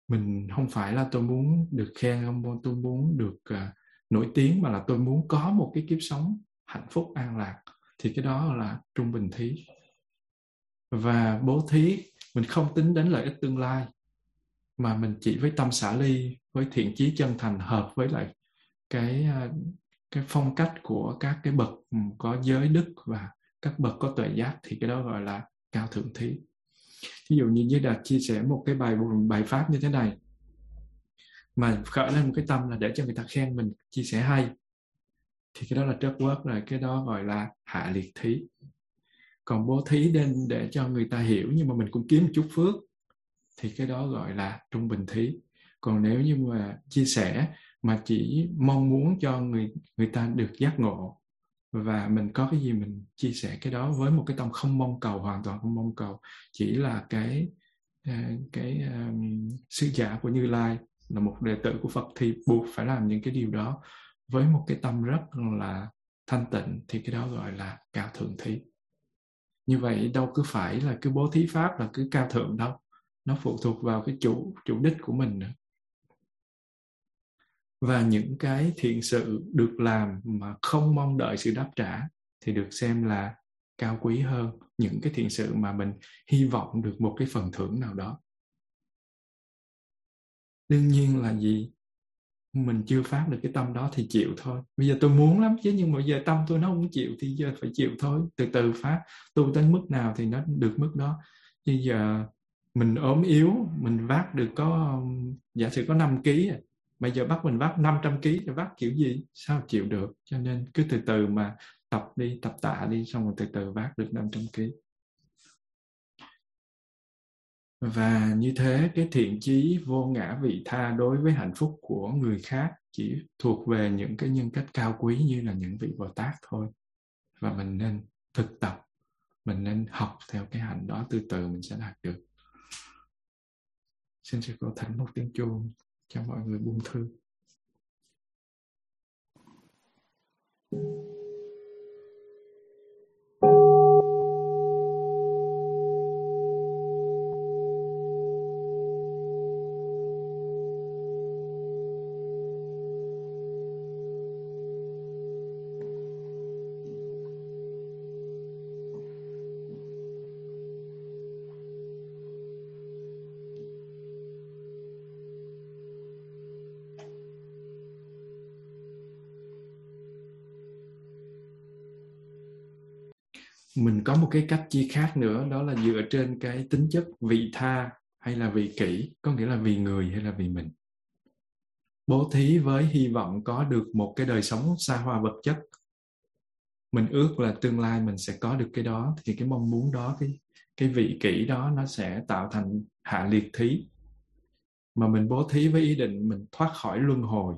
Mình không phải là tôi muốn được khen không tôi muốn được uh, nổi tiếng mà là tôi muốn có một cái kiếp sống hạnh phúc, an lạc, thì cái đó là trung bình thí. Và bố thí, mình không tính đến lợi ích tương lai, mà mình chỉ với tâm xả ly, với thiện chí chân thành hợp với lại cái à, cái phong cách của các cái bậc ừ, có giới đức và các bậc có tuệ giác, thì cái đó gọi là cao thượng thí. Ví dụ như như đạt chia sẻ một cái bài bài pháp như thế này. Mà khởi lên một cái tâm là để cho người ta khen mình, chia sẻ hay thì cái đó là trớt quớt rồi cái đó gọi là hạ liệt thí. Còn bố thí đến để cho người ta hiểu nhưng mà mình cũng kiếm một chút phước thì cái đó gọi là trung bình thí. Còn nếu như mà chia sẻ mà chỉ mong muốn cho người người ta được giác ngộ và mình có cái gì mình chia sẻ cái đó với một cái tâm không mong cầu hoàn toàn không mong cầu chỉ là cái à, cái um, sứ giả của như lai là một đệ tử của phật thì buộc phải làm những cái điều đó với một cái tâm rất là thanh tịnh thì cái đó gọi là cao thượng thí. Như vậy đâu cứ phải là cứ bố thí pháp là cứ cao thượng đâu, nó phụ thuộc vào cái chủ chủ đích của mình nữa. Và những cái thiện sự được làm mà không mong đợi sự đáp trả thì được xem là cao quý hơn những cái thiện sự mà mình hy vọng được một cái phần thưởng nào đó. Đương nhiên là gì? Mình chưa phát được cái tâm đó thì chịu thôi. Bây giờ tôi muốn lắm, chứ nhưng mà giờ tâm tôi nó không chịu thì giờ phải chịu thôi. Từ từ phát, tu tới mức nào thì nó được mức đó. Bây giờ mình ốm yếu, mình vác được có, giả sử có 5 ký à, bây giờ bắt mình vác 500 ký thì vác kiểu gì? Sao chịu được? Cho nên cứ từ từ mà tập đi, tập tạ đi, xong rồi từ từ vác được 500 ký và như thế, cái thiện chí vô ngã vị tha đối với hạnh phúc của người khác chỉ thuộc về những cái nhân cách cao quý như là những vị bồ tát thôi. Và mình nên thực tập, mình nên học theo cái hạnh đó, từ từ mình sẽ đạt được. Xin sư cô thỉnh một tiếng chuông cho mọi người buông thư. Mình có một cái cách chia khác nữa đó là dựa trên cái tính chất vị tha hay là vị kỷ có nghĩa là vì người hay là vì mình. Bố thí với hy vọng có được một cái đời sống xa hoa vật chất. Mình ước là tương lai mình sẽ có được cái đó thì cái mong muốn đó cái cái vị kỷ đó nó sẽ tạo thành hạ liệt thí. Mà mình bố thí với ý định mình thoát khỏi luân hồi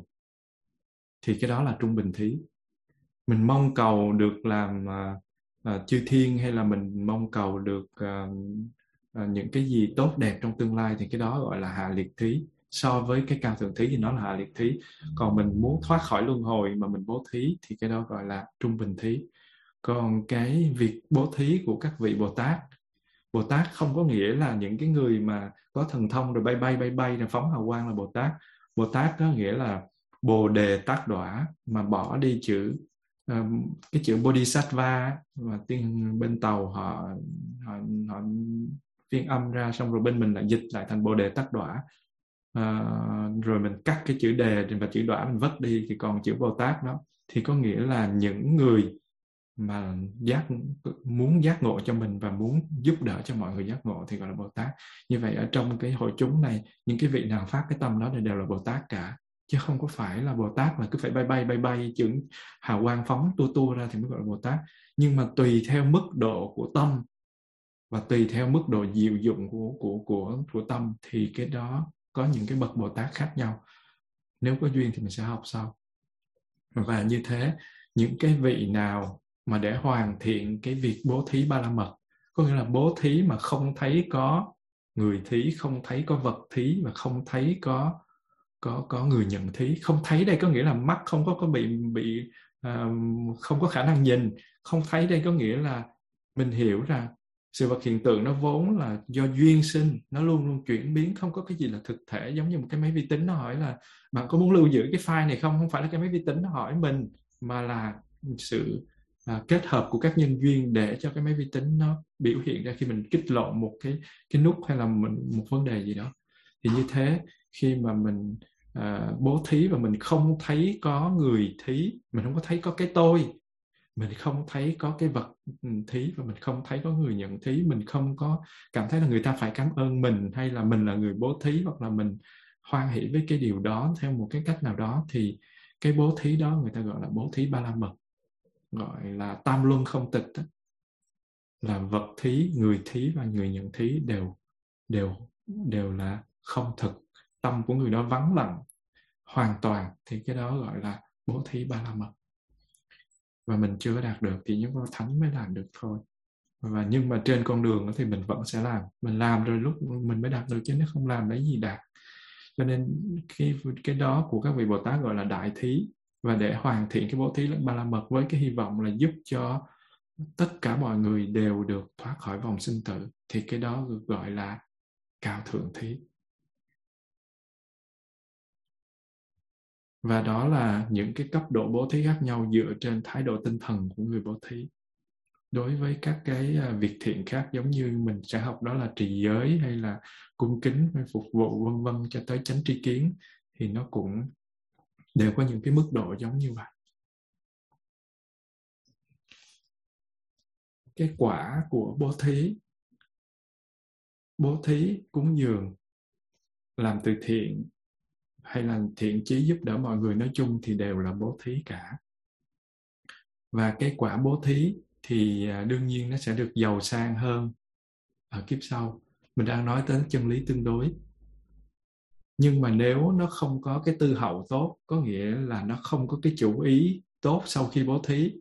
thì cái đó là trung bình thí. Mình mong cầu được làm uh, uh, chư thiên hay là mình mong cầu được uh, uh, những cái gì tốt đẹp trong tương lai thì cái đó gọi là hạ liệt thí. So với cái cao thượng thí thì nó là hạ liệt thí. Còn mình muốn thoát khỏi luân hồi mà mình bố thí thì cái đó gọi là trung bình thí. Còn cái việc bố thí của các vị bồ tát bồ tát không có nghĩa là những cái người mà có thần thông rồi bay bay bay bay rồi phóng hào quang là bồ tát. Bồ tát có nghĩa là bồ đề tác đọa mà bỏ đi chữ cái chữ bodhisattva mà tiếng bên tàu họ họ, họ phiên âm ra xong rồi bên mình lại dịch lại thành bồ đề tác đọa uh, ờ, rồi mình cắt cái chữ đề và chữ đọa mình vất đi thì còn chữ bồ tát đó thì có nghĩa là những người mà giác muốn giác ngộ cho mình và muốn giúp đỡ cho mọi người giác ngộ thì gọi là Bồ Tát. Như vậy ở trong cái hội chúng này những cái vị nào phát cái tâm đó thì đều là Bồ Tát cả chứ không có phải là Bồ Tát là cứ phải bay bay bay bay chữ hào quang phóng tua tua ra thì mới gọi là Bồ Tát. Nhưng mà tùy theo mức độ của tâm và tùy theo mức độ diệu dụng của của của của tâm thì cái đó có những cái bậc Bồ Tát khác nhau. Nếu có duyên thì mình sẽ học sau. Và như thế, những cái vị nào mà để hoàn thiện cái việc bố thí ba la mật, có nghĩa là bố thí mà không thấy có người thí, không thấy có vật thí và không thấy có có có người nhận thấy. Không thấy đây có nghĩa là mắt không có có bị bị uh, không có khả năng nhìn. Không thấy đây có nghĩa là mình hiểu rằng sự vật hiện tượng nó vốn là do duyên sinh nó luôn luôn chuyển biến không có cái gì là thực thể. Giống như một cái máy vi tính nó hỏi là bạn có muốn lưu giữ cái file này không? Không phải là cái máy vi tính nó hỏi mình mà là sự à, kết hợp của các nhân duyên để cho cái máy vi tính nó biểu hiện ra khi mình kích lộn một cái cái nút hay là mình một vấn đề gì đó. Thì như thế khi mà mình uh, bố thí và mình không thấy có người thí mình không có thấy có cái tôi mình không thấy có cái vật ừ, thí và mình không thấy có người nhận thí mình không có cảm thấy là người ta phải cảm ơn mình hay là mình là người bố thí hoặc là mình hoan hỷ với cái điều đó theo một cái cách nào đó thì cái bố thí đó người ta gọi là bố thí ba la mật gọi là tam luân không tịch đó. là vật thí người thí và người nhận thí đều đều đều là không thực tâm của người đó vắng lặng, hoàn toàn, thì cái đó gọi là bố thí ba la mật. Và mình chưa đạt được thì những con thánh mới làm được thôi. Và nhưng mà trên con đường thì mình vẫn sẽ làm. Mình làm rồi lúc mình mới đạt được chứ nếu không làm lấy gì đạt. Cho nên cái cái đó của các vị bồ tát gọi là đại thí. Và để hoàn thiện cái bố thí ba la mật với cái hy vọng là giúp cho tất cả mọi người đều được thoát khỏi vòng sinh tử, thì cái đó được gọi là cao thượng thí. Và đó là những cái cấp độ bố thí khác nhau dựa trên thái độ tinh thần của người bố thí. Đối với các cái à, việc thiện khác giống như mình sẽ học đó là trì giới hay là cung kính hay phục vụ vân vân cho tới chánh tri kiến thì nó cũng đều có những cái mức độ giống như vậy. Cái quả của bố thí bố thí cúng dường, làm từ thiện hay là thiện chí giúp đỡ mọi người nói chung thì đều là bố thí cả. Và cái quả bố thí thì à, đương nhiên nó sẽ được giàu sang hơn ở kiếp sau. Mình đang nói tới chân lý tương đối. Nhưng mà nếu nó không có cái tư hậu tốt, có nghĩa là nó không có cái chủ ý tốt sau khi bố thí.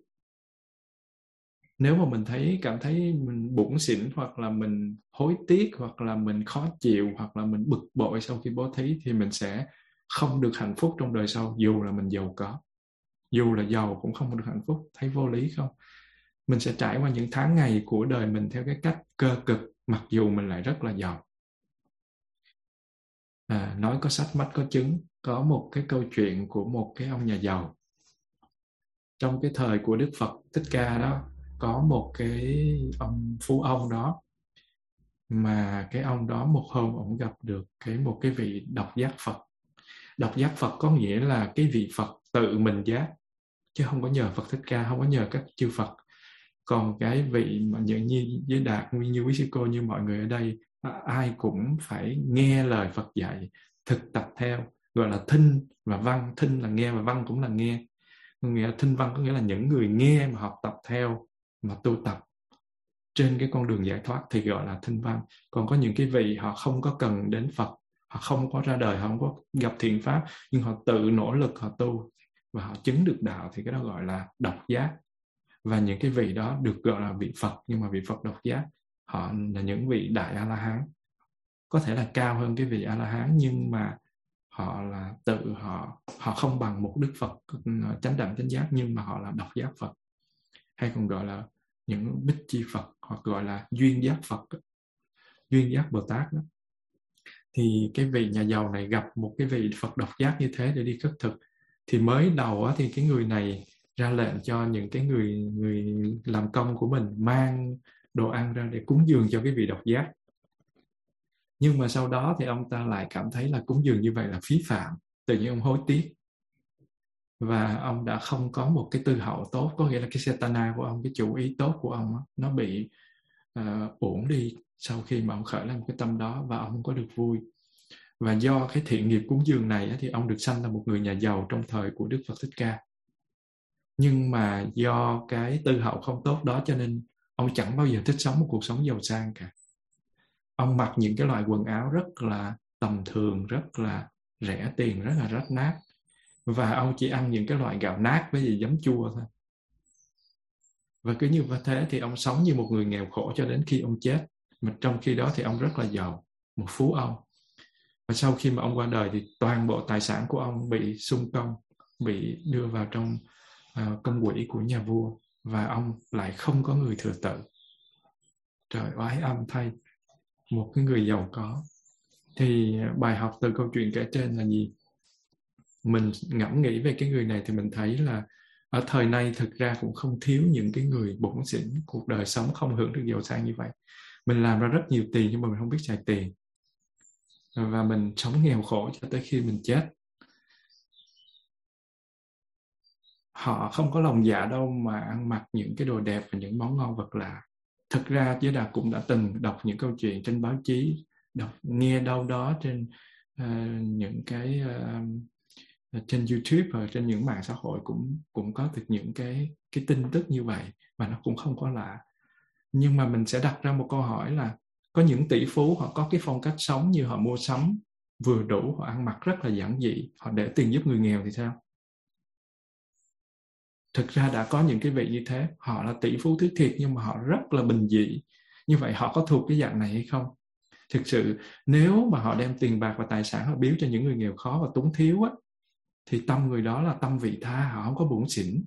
Nếu mà mình thấy, cảm thấy mình bủn xỉn hoặc là mình hối tiếc hoặc là mình khó chịu hoặc là mình bực bội sau khi bố thí thì mình sẽ không được hạnh phúc trong đời sau dù là mình giàu có dù là giàu cũng không được hạnh phúc. Thấy vô lý không? Mình sẽ trải qua những tháng ngày của đời mình theo cái cách cơ cực mặc dù mình lại rất là giàu. À, nói có sách mắt có chứng có một cái câu chuyện của một cái ông nhà giàu. Trong cái thời của đức phật thích ca đó có một cái ông phú ông đó mà cái ông đó một hôm ông gặp được cái một cái vị độc giác phật đọc giác phật có nghĩa là cái vị phật tự mình giác chứ không có nhờ phật thích ca không có nhờ các chư phật. Còn cái vị mà như, như với đạt như quý sư cô như mọi người ở đây à, ai cũng phải nghe lời Phật dạy thực tập theo gọi là thinh và văn. Thinh là nghe và văn cũng là nghe. Nghĩa thinh văn có nghĩa là những người nghe mà học tập theo mà tu tập trên cái con đường giải thoát thì gọi là thinh văn. Còn có những cái vị họ không có cần đến Phật họ không có ra đời, họ không có gặp thiện pháp, nhưng họ tự nỗ lực, họ tu và họ chứng được đạo thì cái đó gọi là độc giác. Và những cái vị đó được gọi là vị Phật, nhưng mà vị Phật độc giác, họ là những vị đại a la hán có thể là cao hơn cái vị a la hán nhưng mà họ là tự họ họ không bằng một đức Phật ờ, chánh đẳng chánh giác, nhưng mà họ là độc giác Phật, hay còn gọi là những bích chi Phật, hoặc gọi là duyên giác Phật duyên giác Bồ Tát đó thì cái vị nhà giàu này gặp một cái vị Phật độc giác như thế để đi khất thực. Thì mới đầu á, thì cái người này ra lệnh cho những cái người người làm công của mình mang đồ ăn ra để cúng dường cho cái vị độc giác. Nhưng mà sau đó thì ông ta lại cảm thấy là cúng dường như vậy là phí phạm tự nhiên ông hối tiếc. Và ông đã không có một cái tư hậu tốt có nghĩa là cái setana của ông cái chủ ý tốt của ông nó bị uh, uổng đi sau khi mà ông khởi lên cái tâm đó và ông không có được vui. Và do cái thiện nghiệp cúng dường này thì ông được sanh là một người nhà giàu trong thời của Đức Phật Thích Ca. Nhưng mà do cái tư hậu không tốt đó cho nên ông chẳng bao giờ thích sống một cuộc sống giàu sang cả. Ông mặc những cái loại quần áo rất là tầm thường, rất là rẻ tiền, rất là rách nát. Và ông chỉ ăn những cái loại gạo nát với gì giấm chua thôi. Và cứ như thế thì ông sống như một người nghèo khổ cho đến khi ông chết mà trong khi đó thì ông rất là giàu một phú ông. Và sau khi mà ông qua đời thì toàn bộ tài sản của ông bị sung công bị đưa vào trong uh, công quỹ của nhà vua và ông lại không có người thừa tự. Trời oái âm thay một cái người giàu có. Thì bài học từ câu chuyện kể trên là gì? Mình ngẫm nghĩ về cái người này thì mình thấy là ở thời nay thực ra cũng không thiếu những cái người bổn xỉn cuộc đời sống không hưởng được giàu sang như vậy mình làm ra rất nhiều tiền nhưng mà mình không biết xài tiền. Và mình sống nghèo khổ cho tới khi mình chết. Họ không có lòng dạ đâu mà ăn mặc những cái đồ đẹp và những món ngon vật lạ. Thực ra giới đạt cũng đã từng đọc những câu chuyện trên báo chí đọc nghe đâu đó trên uh, những cái uh, trên YouTube và trên những mạng xã hội cũng cũng có được những cái cái tin tức như vậy và nó cũng không có lạ nhưng mà mình sẽ đặt ra một câu hỏi là có những tỷ phú họ có cái phong cách sống như họ mua sắm, vừa đủ, họ ăn mặc rất là giản dị, họ để tiền giúp người nghèo thì sao? Thực ra đã có những cái vị như thế, họ là tỷ phú thứ thiệt nhưng mà họ rất là bình dị. Như vậy họ có thuộc cái dạng này hay không? Thực sự, nếu mà họ đem tiền bạc và tài sản họ biếu cho những người nghèo khó và túng thiếu á, thì tâm người đó là tâm vị tha, họ không có bủn xỉn.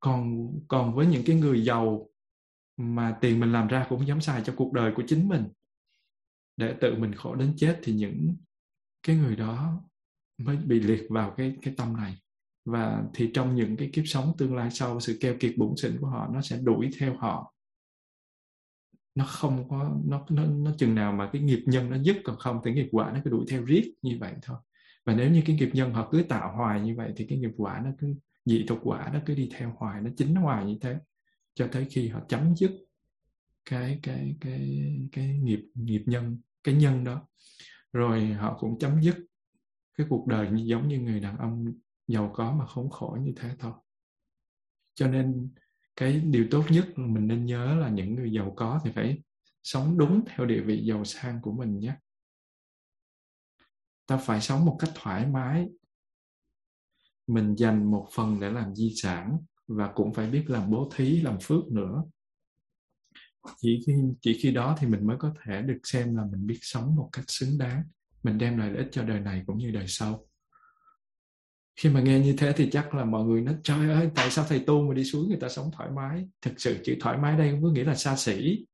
Còn còn với những cái người giàu mà tiền mình làm ra cũng dám xài cho cuộc đời của chính mình. Để tự mình khổ đến chết thì những cái người đó mới bị liệt vào cái cái tâm này. Và thì trong những cái kiếp sống tương lai sau, sự keo kiệt bổn xỉn của họ nó sẽ đuổi theo họ. Nó không có, nó nó nó chừng nào mà cái nghiệp nhân nó dứt, còn không thì nghiệp quả nó cứ đuổi theo riết như vậy thôi. Và nếu như cái nghiệp nhân họ cứ tạo hoài như vậy thì cái nghiệp quả nó cứ, dị tục quả nó cứ đi theo hoài, nó chính hoài như thế cho tới khi họ chấm dứt cái cái cái cái nghiệp nghiệp nhân, cái nhân đó. Rồi họ cũng chấm dứt cái cuộc đời như, giống như người đàn ông giàu có mà khốn khổ như thế thôi. Cho nên cái điều tốt nhất mình nên nhớ là những người giàu có thì phải sống đúng theo địa vị giàu sang của mình nhé. Ta phải sống một cách thoải mái. Mình dành một phần để làm di sản và cũng phải biết làm bố thí, làm phước nữa. Chỉ khi chỉ khi đó thì mình mới có thể được xem là mình biết sống một cách xứng đáng. Mình đem lại lợi ích cho đời này cũng như đời sau. Khi mà nghe như thế thì chắc là mọi người nói, trời ơi, tại sao thầy tu mà đi xuống người ta sống thoải mái? Thực sự chữ thoải mái đây không có nghĩa là xa xỉ.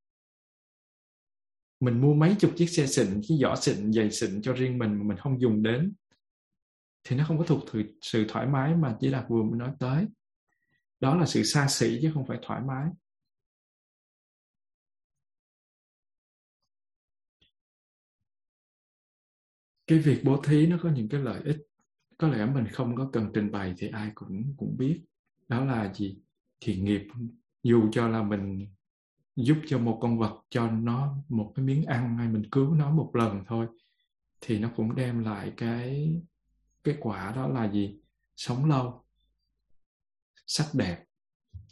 Mình mua mấy chục chiếc xe xịn cái giỏ xịn, giày xịn cho riêng mình mà mình không dùng đến. Thì nó không có thuộc sự thoải mái mà chỉ là vừa mới nói tới đó là sự xa xỉ chứ không phải thoải mái. Cái việc bố thí nó có những cái lợi ích. Có lẽ mình không có cần trình bày thì ai cũng cũng biết. Đó là gì? Thì nghiệp. Dù cho là mình giúp cho một con vật cho nó một cái miếng ăn hay mình cứu nó một lần thôi, thì nó cũng đem lại cái cái quả đó là gì? Sống lâu sắc đẹp,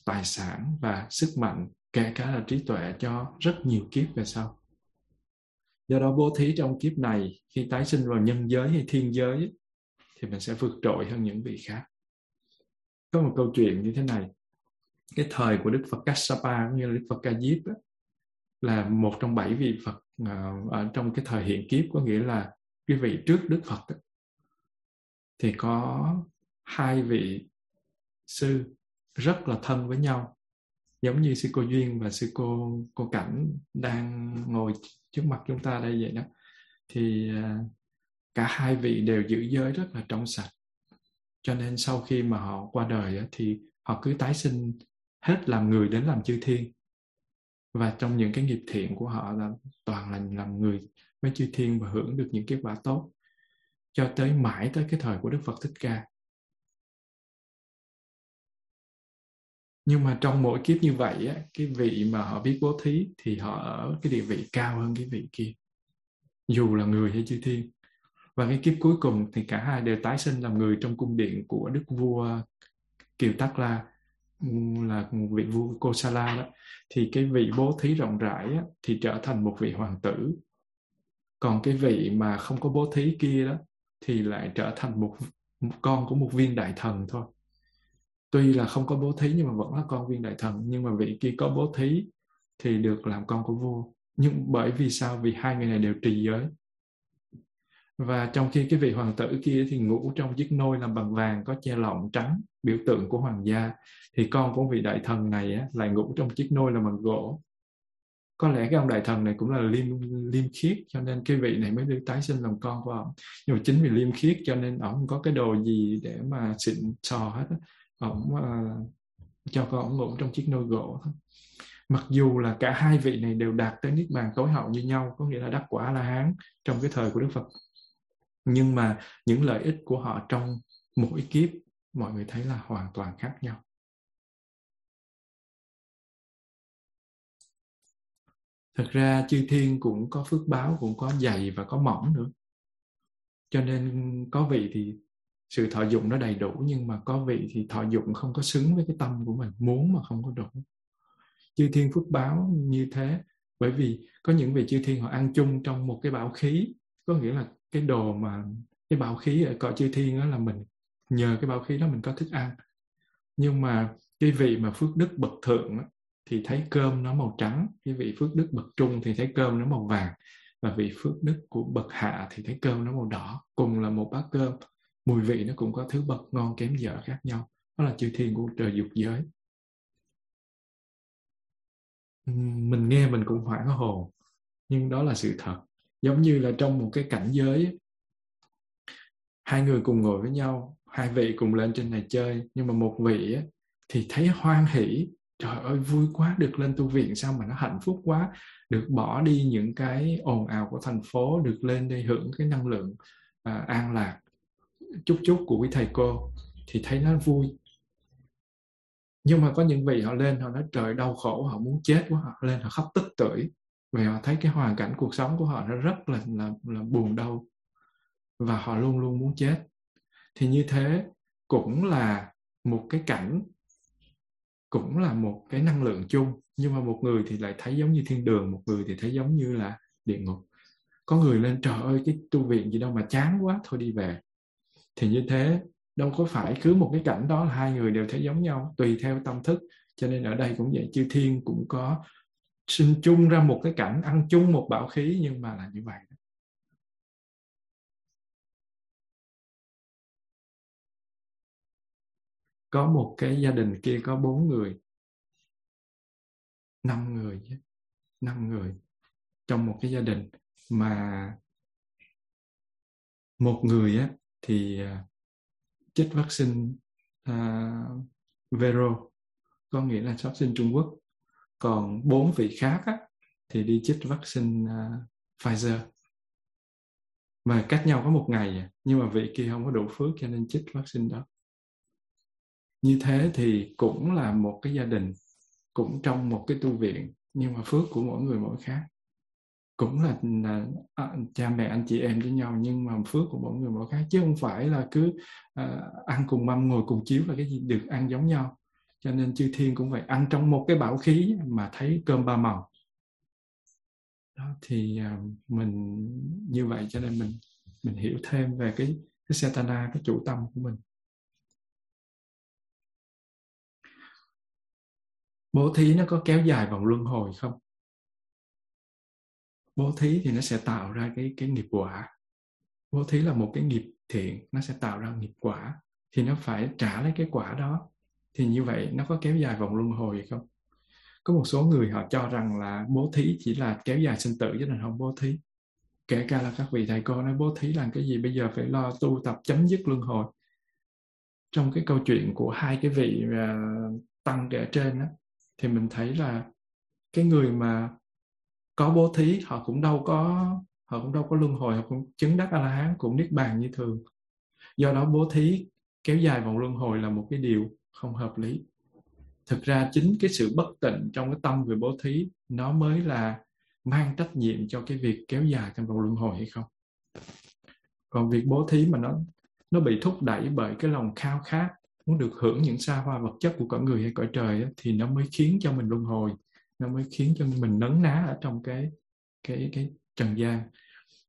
tài sản và sức mạnh, kể cả là trí tuệ cho rất nhiều kiếp về sau. Do đó bố thí trong kiếp này, khi tái sinh vào nhân giới hay thiên giới, thì mình sẽ vượt trội hơn những vị khác. Có một câu chuyện như thế này. Cái thời của đức phật kassapa cũng như là đức phật ca diếp là một trong bảy vị phật ờ, ở trong cái thời hiện kiếp, có nghĩa là cái vị trước đức phật thì có hai vị sư rất là thân với nhau, giống như sư cô duyên và sư cô cô cảnh đang ngồi trước mặt chúng ta đây vậy đó. Thì à, cả hai vị đều giữ giới rất là trong sạch. Cho nên sau khi mà họ qua đời thì họ cứ tái sinh hết làm người đến làm chư thiên. Và trong những cái nghiệp thiện của họ là toàn là làm người với chư thiên và hưởng được những kết quả tốt. Cho tới mãi tới cái thời của Đức Phật Thích Ca nhưng mà trong mỗi kiếp như vậy á, cái vị mà họ biết bố thí thì họ ở cái địa vị cao hơn cái vị kia. Dù là người hay chư thiên. Và cái kiếp cuối cùng thì cả hai đều tái sinh làm người trong cung điện của đức vua kiều tắc la là vị vua kosala đó. Thì cái vị bố thí rộng rãi á, thì trở thành một vị hoàng tử. Còn cái vị mà không có bố thí kia đó thì lại trở thành một, một con của một viên đại thần thôi tuy là không có bố thí nhưng mà vẫn là con viên đại thần. Nhưng mà vị kia có bố thí thì được làm con của vua. Nhưng bởi vì sao? Vì hai người này đều trì giới. Và trong khi cái vị hoàng tử kia thì ngủ trong chiếc nôi làm bằng vàng có che lọng trắng biểu tượng của hoàng gia thì con của vị đại thần này á, lại ngủ trong chiếc nôi làm bằng gỗ. Có lẽ cái ông đại thần này cũng là liêm liêm khiết cho nên cái vị này mới được tái sinh làm con của ông. Nhưng mà chính vì liêm khiết cho nên ông không có cái đồ gì để mà xịn sò hết ổng uh, cho con ổng ngủ trong chiếc nôi gỗ. Mặc dù là cả hai vị này đều đạt tới niết bàn tối hậu như nhau có nghĩa là đắc quả la hán trong cái thời của đức phật. Nhưng mà những lợi ích của họ trong mỗi kiếp mọi người thấy là hoàn toàn khác nhau. Thật ra chư thiên cũng có phước báo cũng có dày và có mỏng nữa. Cho nên có vị thì sự thọ dụng nó đầy đủ nhưng mà có vị thì thọ dụng không có xứng với cái tâm của mình muốn mà không có đủ. Chư thiên phước báo như thế bởi vì có những vị chư thiên họ ăn chung trong một cái bảo khí có nghĩa là cái đồ mà cái bảo khí ở cõi chư thiên đó là mình nhờ cái bảo khí đó mình có thức ăn. Nhưng mà cái vị mà phước đức bậc thượng đó, thì thấy cơm nó màu trắng cái vị phước đức bậc trung thì thấy cơm nó màu vàng và vị phước đức của bậc hạ thì thấy cơm nó màu đỏ cùng là một bát cơm mùi vị nó cũng có thứ bậc ngon kém dở khác nhau. Đó là chư thiên của trời dục giới. Mình nghe mình cũng hoảng hồn. Nhưng đó là sự thật. Giống như là trong một cái cảnh giới hai người cùng ngồi với nhau hai vị cùng lên trên này chơi. Nhưng mà một vị thì thấy hoan hỷ. Trời ơi vui quá được lên tu viện sao mà nó hạnh phúc quá. Được bỏ đi những cái ồn ào của thành phố được lên đây hưởng cái năng lượng à, an lạc chút chút của quý thầy cô thì thấy nó vui. Nhưng mà có những vị họ lên họ nói trời đau khổ họ muốn chết quá. Họ lên họ khóc tức tưởi vì họ thấy cái hoàn cảnh cuộc sống của họ nó rất là là, là buồn đau và họ luôn luôn muốn chết. Thì như thế cũng là một cái cảnh cũng là một cái năng lượng chung. Nhưng mà một người thì lại thấy giống như thiên đường một người thì thấy giống như là địa ngục. Có người lên trời ơi cái tu viện gì đâu mà chán quá thôi đi về thì như thế, đâu có phải cứ một cái cảnh đó là hai người đều thấy giống nhau, tùy theo tâm thức. Cho nên ở đây cũng vậy, chư thiên cũng có sinh chung ra một cái cảnh, ăn chung một bảo khí, nhưng mà là như vậy có một cái gia đình kia có bốn người, năm người chứ, năm người trong một cái gia đình mà một người á thì à, chích vaccine uh, Vero có nghĩa là vaccine Trung Quốc. Còn bốn vị khác á, thì đi chích vaccine uh, Pfizer. Mà cách nhau có một ngày nhưng mà vị kia không có đủ phước cho nên chích vaccine đó. Như thế thì cũng là một cái gia đình cũng trong một cái tu viện nhưng mà phước của mỗi người mỗi khác cũng là, là à, cha mẹ anh chị em với nhau nhưng mà phước của mỗi người mỗi khác chứ không phải là cứ à, ăn cùng mâm ngồi cùng chiếu là cái gì được ăn giống nhau. Cho nên chư thiên cũng phải ăn trong một cái bảo khí mà thấy cơm ba màu. Đó, thì à, mình như vậy cho nên mình mình hiểu thêm về cái cái Satana cái chủ tâm của mình. Bố thí nó có kéo dài vòng luân hồi không? Bố thí thì nó sẽ tạo ra cái cái nghiệp quả. Bố thí là một cái nghiệp thiện nó sẽ tạo ra nghiệp quả. Thì nó phải trả lấy cái quả đó. Thì như vậy nó có kéo dài vòng luân hồi không? Có một số người họ cho rằng là bố thí chỉ là kéo dài sinh tử chứ là không bố thí. Kể cả là các vị thầy cô nói bố thí làm cái gì bây giờ phải lo tu tập chấm dứt luân hồi. Trong cái câu chuyện của hai cái vị uh, tăng kể trên đó, thì mình thấy là cái người mà có bố thí họ cũng đâu có họ cũng đâu có luân hồi họ cũng chứng đắc a la hán cũng niết bàn như thường. Do đó bố thí kéo dài vòng luân hồi là một cái điều không hợp lý. Thực ra chính cái sự bất tịnh trong cái tâm về bố thí nó mới là mang trách nhiệm cho cái việc kéo dài trong vòng luân hồi hay không. Còn việc bố thí mà nó nó bị thúc đẩy bởi cái lòng khao khát muốn được hưởng những xa hoa vật chất của cõi người hay cõi trời ấy, thì nó mới khiến cho mình luân hồi nó mới khiến cho mình nấn ná ở trong cái cái cái trần gian.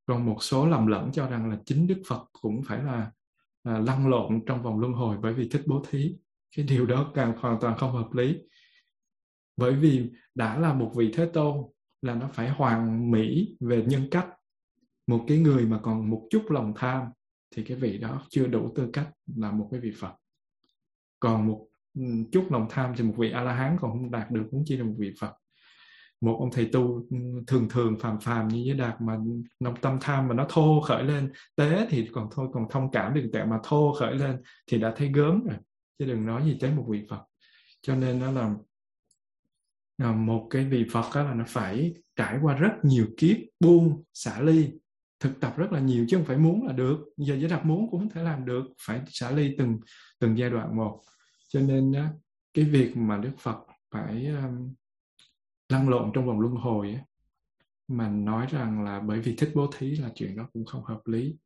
Còn một số lầm lẫn cho rằng là chính đức phật cũng phải là, là lăn lộn trong vòng luân hồi bởi vì thích bố thí. Cái điều đó càng hoàn toàn không hợp lý. Bởi vì đã là một vị thế tôn là nó phải hoàn mỹ về nhân cách. Một cái người mà còn một chút lòng tham thì cái vị đó chưa đủ tư cách là một cái vị phật. Còn một Ừ, chút lòng tham thì một vị a la hán còn không đạt được cũng chỉ là một vị phật. Một ông thầy tu ừ, thường thường phàm phàm như giới đạt mà nông tâm tham mà nó thô khởi lên, tế thì còn thôi, còn thông cảm được tệ mà thô khởi lên thì đã thấy gớm rồi. Chứ đừng nói gì tới một vị phật. Cho nên nó là à, một cái vị phật đó là nó phải trải qua rất nhiều kiếp, buông, xả ly, thực tập rất là nhiều chứ không phải muốn là được. Giờ giới đạt muốn cũng không thể làm được, phải xả ly từng từng giai đoạn một cho nên cái việc mà đức phật phải um, lăn lộn trong vòng luân hồi mà nói rằng là bởi vì thích bố thí là chuyện đó cũng không hợp lý.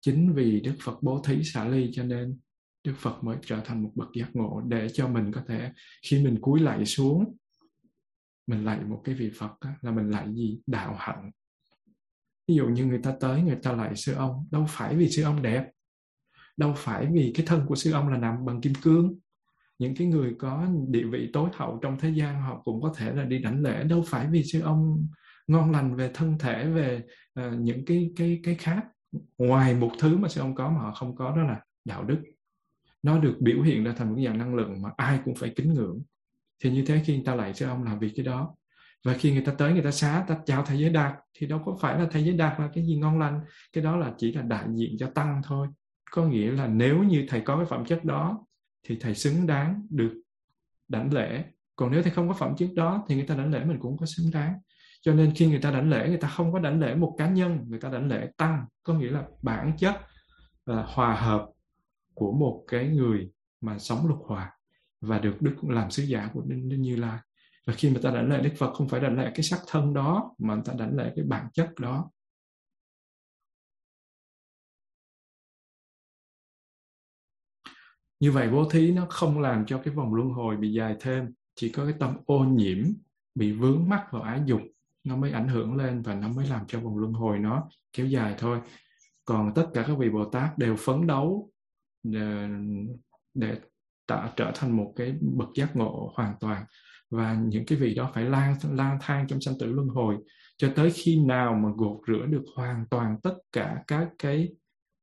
Chính vì đức phật bố thí xả ly cho nên đức phật mới trở thành một bậc giác ngộ để cho mình có thể khi mình cúi lại xuống mình lạy một cái vị phật đó, là mình lạy gì? Đạo hạnh. Ví dụ như người ta tới người ta lạy sư ông đâu phải vì sư ông đẹp đâu phải vì cái thân của sư ông là nằm bằng kim cương. Những cái người có địa vị tối hậu trong thế gian họ cũng có thể là đi đảnh lễ. Đâu phải vì sư ông ngon lành về thân thể về uh, những cái cái cái khác. Ngoài một thứ mà sư ông có mà họ không có đó là đạo đức. Nó được biểu hiện ra thành một dạng năng lượng mà ai cũng phải kính ngưỡng. Thì như thế khi người ta lại sư ông làm việc cái đó. Và khi người ta tới người ta xá ta chào thầy giới đạt thì đâu có phải là thầy giới đạt là cái gì ngon lành. Cái đó là chỉ là đại diện cho tăng thôi có nghĩa là nếu như thầy có cái phẩm chất đó thì thầy xứng đáng được đảnh lễ. Còn nếu thầy không có phẩm chất đó thì người ta đảnh lễ mình cũng có xứng đáng. Cho nên khi người ta đảnh lễ người ta không có đảnh lễ một cá nhân người ta đảnh lễ tăng. Có nghĩa là bản chất là hòa hợp của một cái người mà sống lục hòa và được đức làm sứ giả của đức, đức như lai. Và khi mà ta đảnh lễ đức phật không phải đảnh lễ cái sắc thân đó mà ta đảnh lễ cái bản chất đó. Như vậy bố thí nó không làm cho cái vòng luân hồi bị dài thêm chỉ có cái tâm ô nhiễm bị vướng mắc vào ái dục nó mới ảnh hưởng lên và nó mới làm cho vòng luân hồi nó kéo dài thôi. Còn tất cả các vị bồ tát đều phấn đấu ờ, để, để tạo trở thành một cái bậc giác ngộ hoàn toàn. Và những cái vị đó phải lang lang thang trong sanh tử luân hồi cho tới khi nào mà gột rửa được hoàn toàn tất cả các cái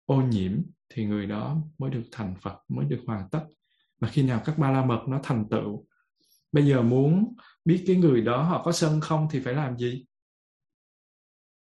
ô nhiễm thì người đó mới được thành Phật, mới được hoàn tất. Mà khi nào các ba la mật nó thành tựu, bây giờ muốn biết cái người đó họ có sân không thì phải làm gì?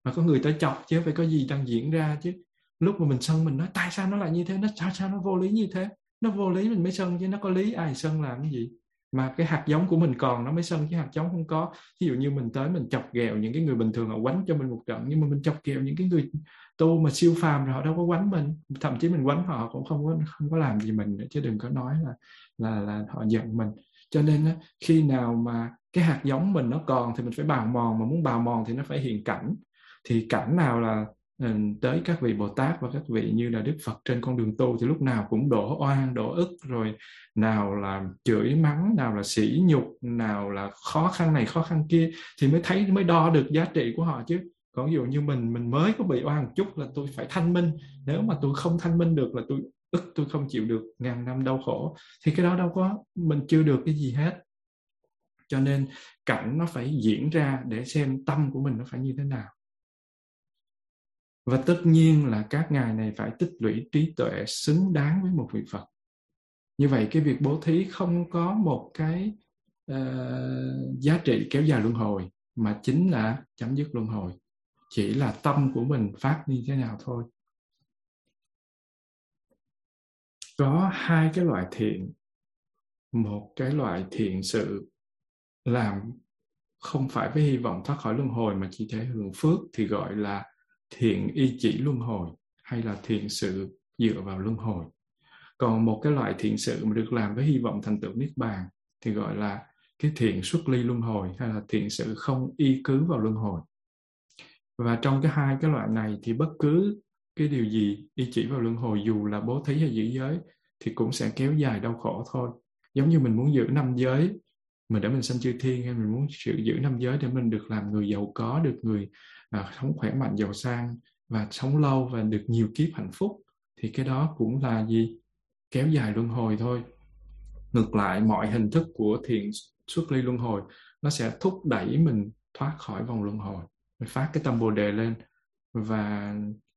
Mà có người tới chọc chứ phải có gì đang diễn ra chứ. Lúc mà mình sân mình nói tại sao nó lại như thế, nó sao sao nó vô lý như thế. Nó vô lý mình mới sân chứ nó có lý ai sân làm cái gì mà cái hạt giống của mình còn nó mới sân chứ hạt giống không có ví dụ như mình tới mình chọc ghẹo những cái người bình thường họ quánh cho mình một trận nhưng mà mình chọc ghẹo những cái người tu mà siêu phàm rồi họ đâu có quánh mình. Thậm chí mình quánh họ cũng không có không có làm gì mình nữa chứ đừng có nói là là là họ giận mình. Cho nên khi nào mà cái hạt giống mình nó còn thì mình phải bào mòn mà muốn bào mòn thì nó phải hiện cảnh. Thì cảnh nào là ừ, tới các vị Bồ Tát và các vị như là Đức Phật trên con đường tu thì lúc nào cũng đổ oan, đổ ức rồi nào là chửi mắng, nào là sỉ nhục, nào là khó khăn này khó khăn kia thì mới thấy mới đo được giá trị của họ chứ. Còn ví dụ như mình mình mới có bị oan một chút là tôi phải thanh minh. Nếu mà tôi không thanh minh được là tôi ức tôi không chịu được ngàn năm đau khổ. Thì cái đó đâu có mình chưa được cái gì hết. Cho nên cảnh nó phải diễn ra để xem tâm của mình nó phải như thế nào. Và tất nhiên là các ngài này phải tích lũy trí tuệ xứng đáng với một vị phật. Như vậy cái việc bố thí không có một cái uh, giá trị kéo dài luân hồi mà chính là chấm dứt luân hồi chỉ là tâm của mình phát như thế nào thôi. Có hai cái loại thiện. Một cái loại thiện sự làm không phải với hy vọng thoát khỏi luân hồi mà chỉ thể hưởng phước thì gọi là thiện y chỉ luân hồi hay là thiện sự dựa vào luân hồi. Còn một cái loại thiện sự mà được làm với hy vọng thành tựu niết bàn thì gọi là cái thiện xuất ly luân hồi hay là thiện sự không y cứ vào luân hồi và trong cái hai cái loại này thì bất cứ cái điều gì y chỉ vào luân hồi dù là bố thí hay giữ giới thì cũng sẽ kéo dài đau khổ thôi. Giống như mình muốn giữ năm giới mình để mình sanh chư thiên hay mình muốn giữ, giữ năm giới để mình được làm người giàu có được người à, sống khỏe mạnh giàu sang và sống lâu và được nhiều kiếp hạnh phúc thì cái đó cũng là gì? Kéo dài luân hồi thôi. Ngược lại mọi hình thức của thiện xuất ly luân hồi nó sẽ thúc đẩy mình thoát khỏi vòng luân hồi mình phát cái tâm bồ đề lên. Và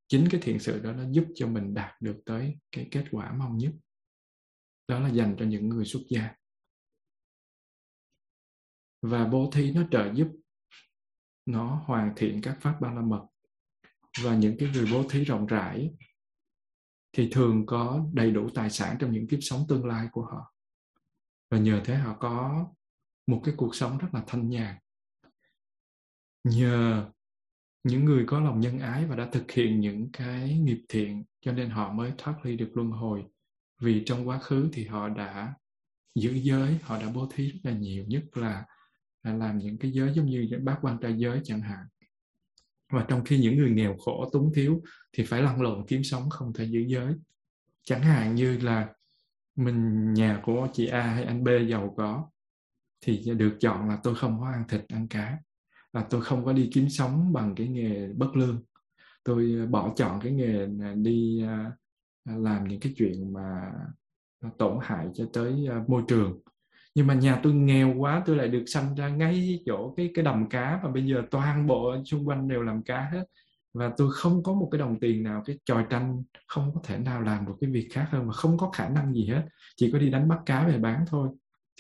chính cái thiện sự đó nó giúp cho mình đạt được tới cái kết quả mong nhất. Đó là dành cho những người xuất gia. Và bố thí nó trợ giúp nó hoàn thiện các pháp ba la mật. Và những cái người bố thí rộng rãi thì thường có đầy đủ tài sản trong những kiếp sống tương lai của họ. Và nhờ thế họ có một cái cuộc sống rất là thanh nhàn nhờ những người có lòng nhân ái và đã thực hiện những cái nghiệp thiện cho nên họ mới thoát ly được luân hồi. Vì trong quá khứ thì họ đã giữ giới họ đã bố thí rất là nhiều nhất là, là làm những cái giới giống như bác quan trai giới chẳng hạn. Và trong khi những người nghèo khổ túng thiếu thì phải lăn lộn kiếm sống không thể giữ giới. Chẳng hạn như là mình nhà của chị A hay anh B giàu có thì được chọn là tôi không có ăn thịt ăn cá là tôi không có đi kiếm sống bằng cái nghề bất lương. Tôi ờ, bỏ chọn cái nghề đi ờ, làm những cái chuyện mà tổn hại cho tới ờ, môi trường. Nhưng mà nhà tôi nghèo quá, tôi lại được sanh ra ngay chỗ cái cái đầm cá và bây giờ toàn bộ xung quanh đều làm cá hết. Và tôi không có một cái đồng tiền nào, cái tròi tranh không có thể nào làm được cái việc khác hơn mà không có khả năng gì hết. Chỉ có đi đánh bắt cá về bán thôi.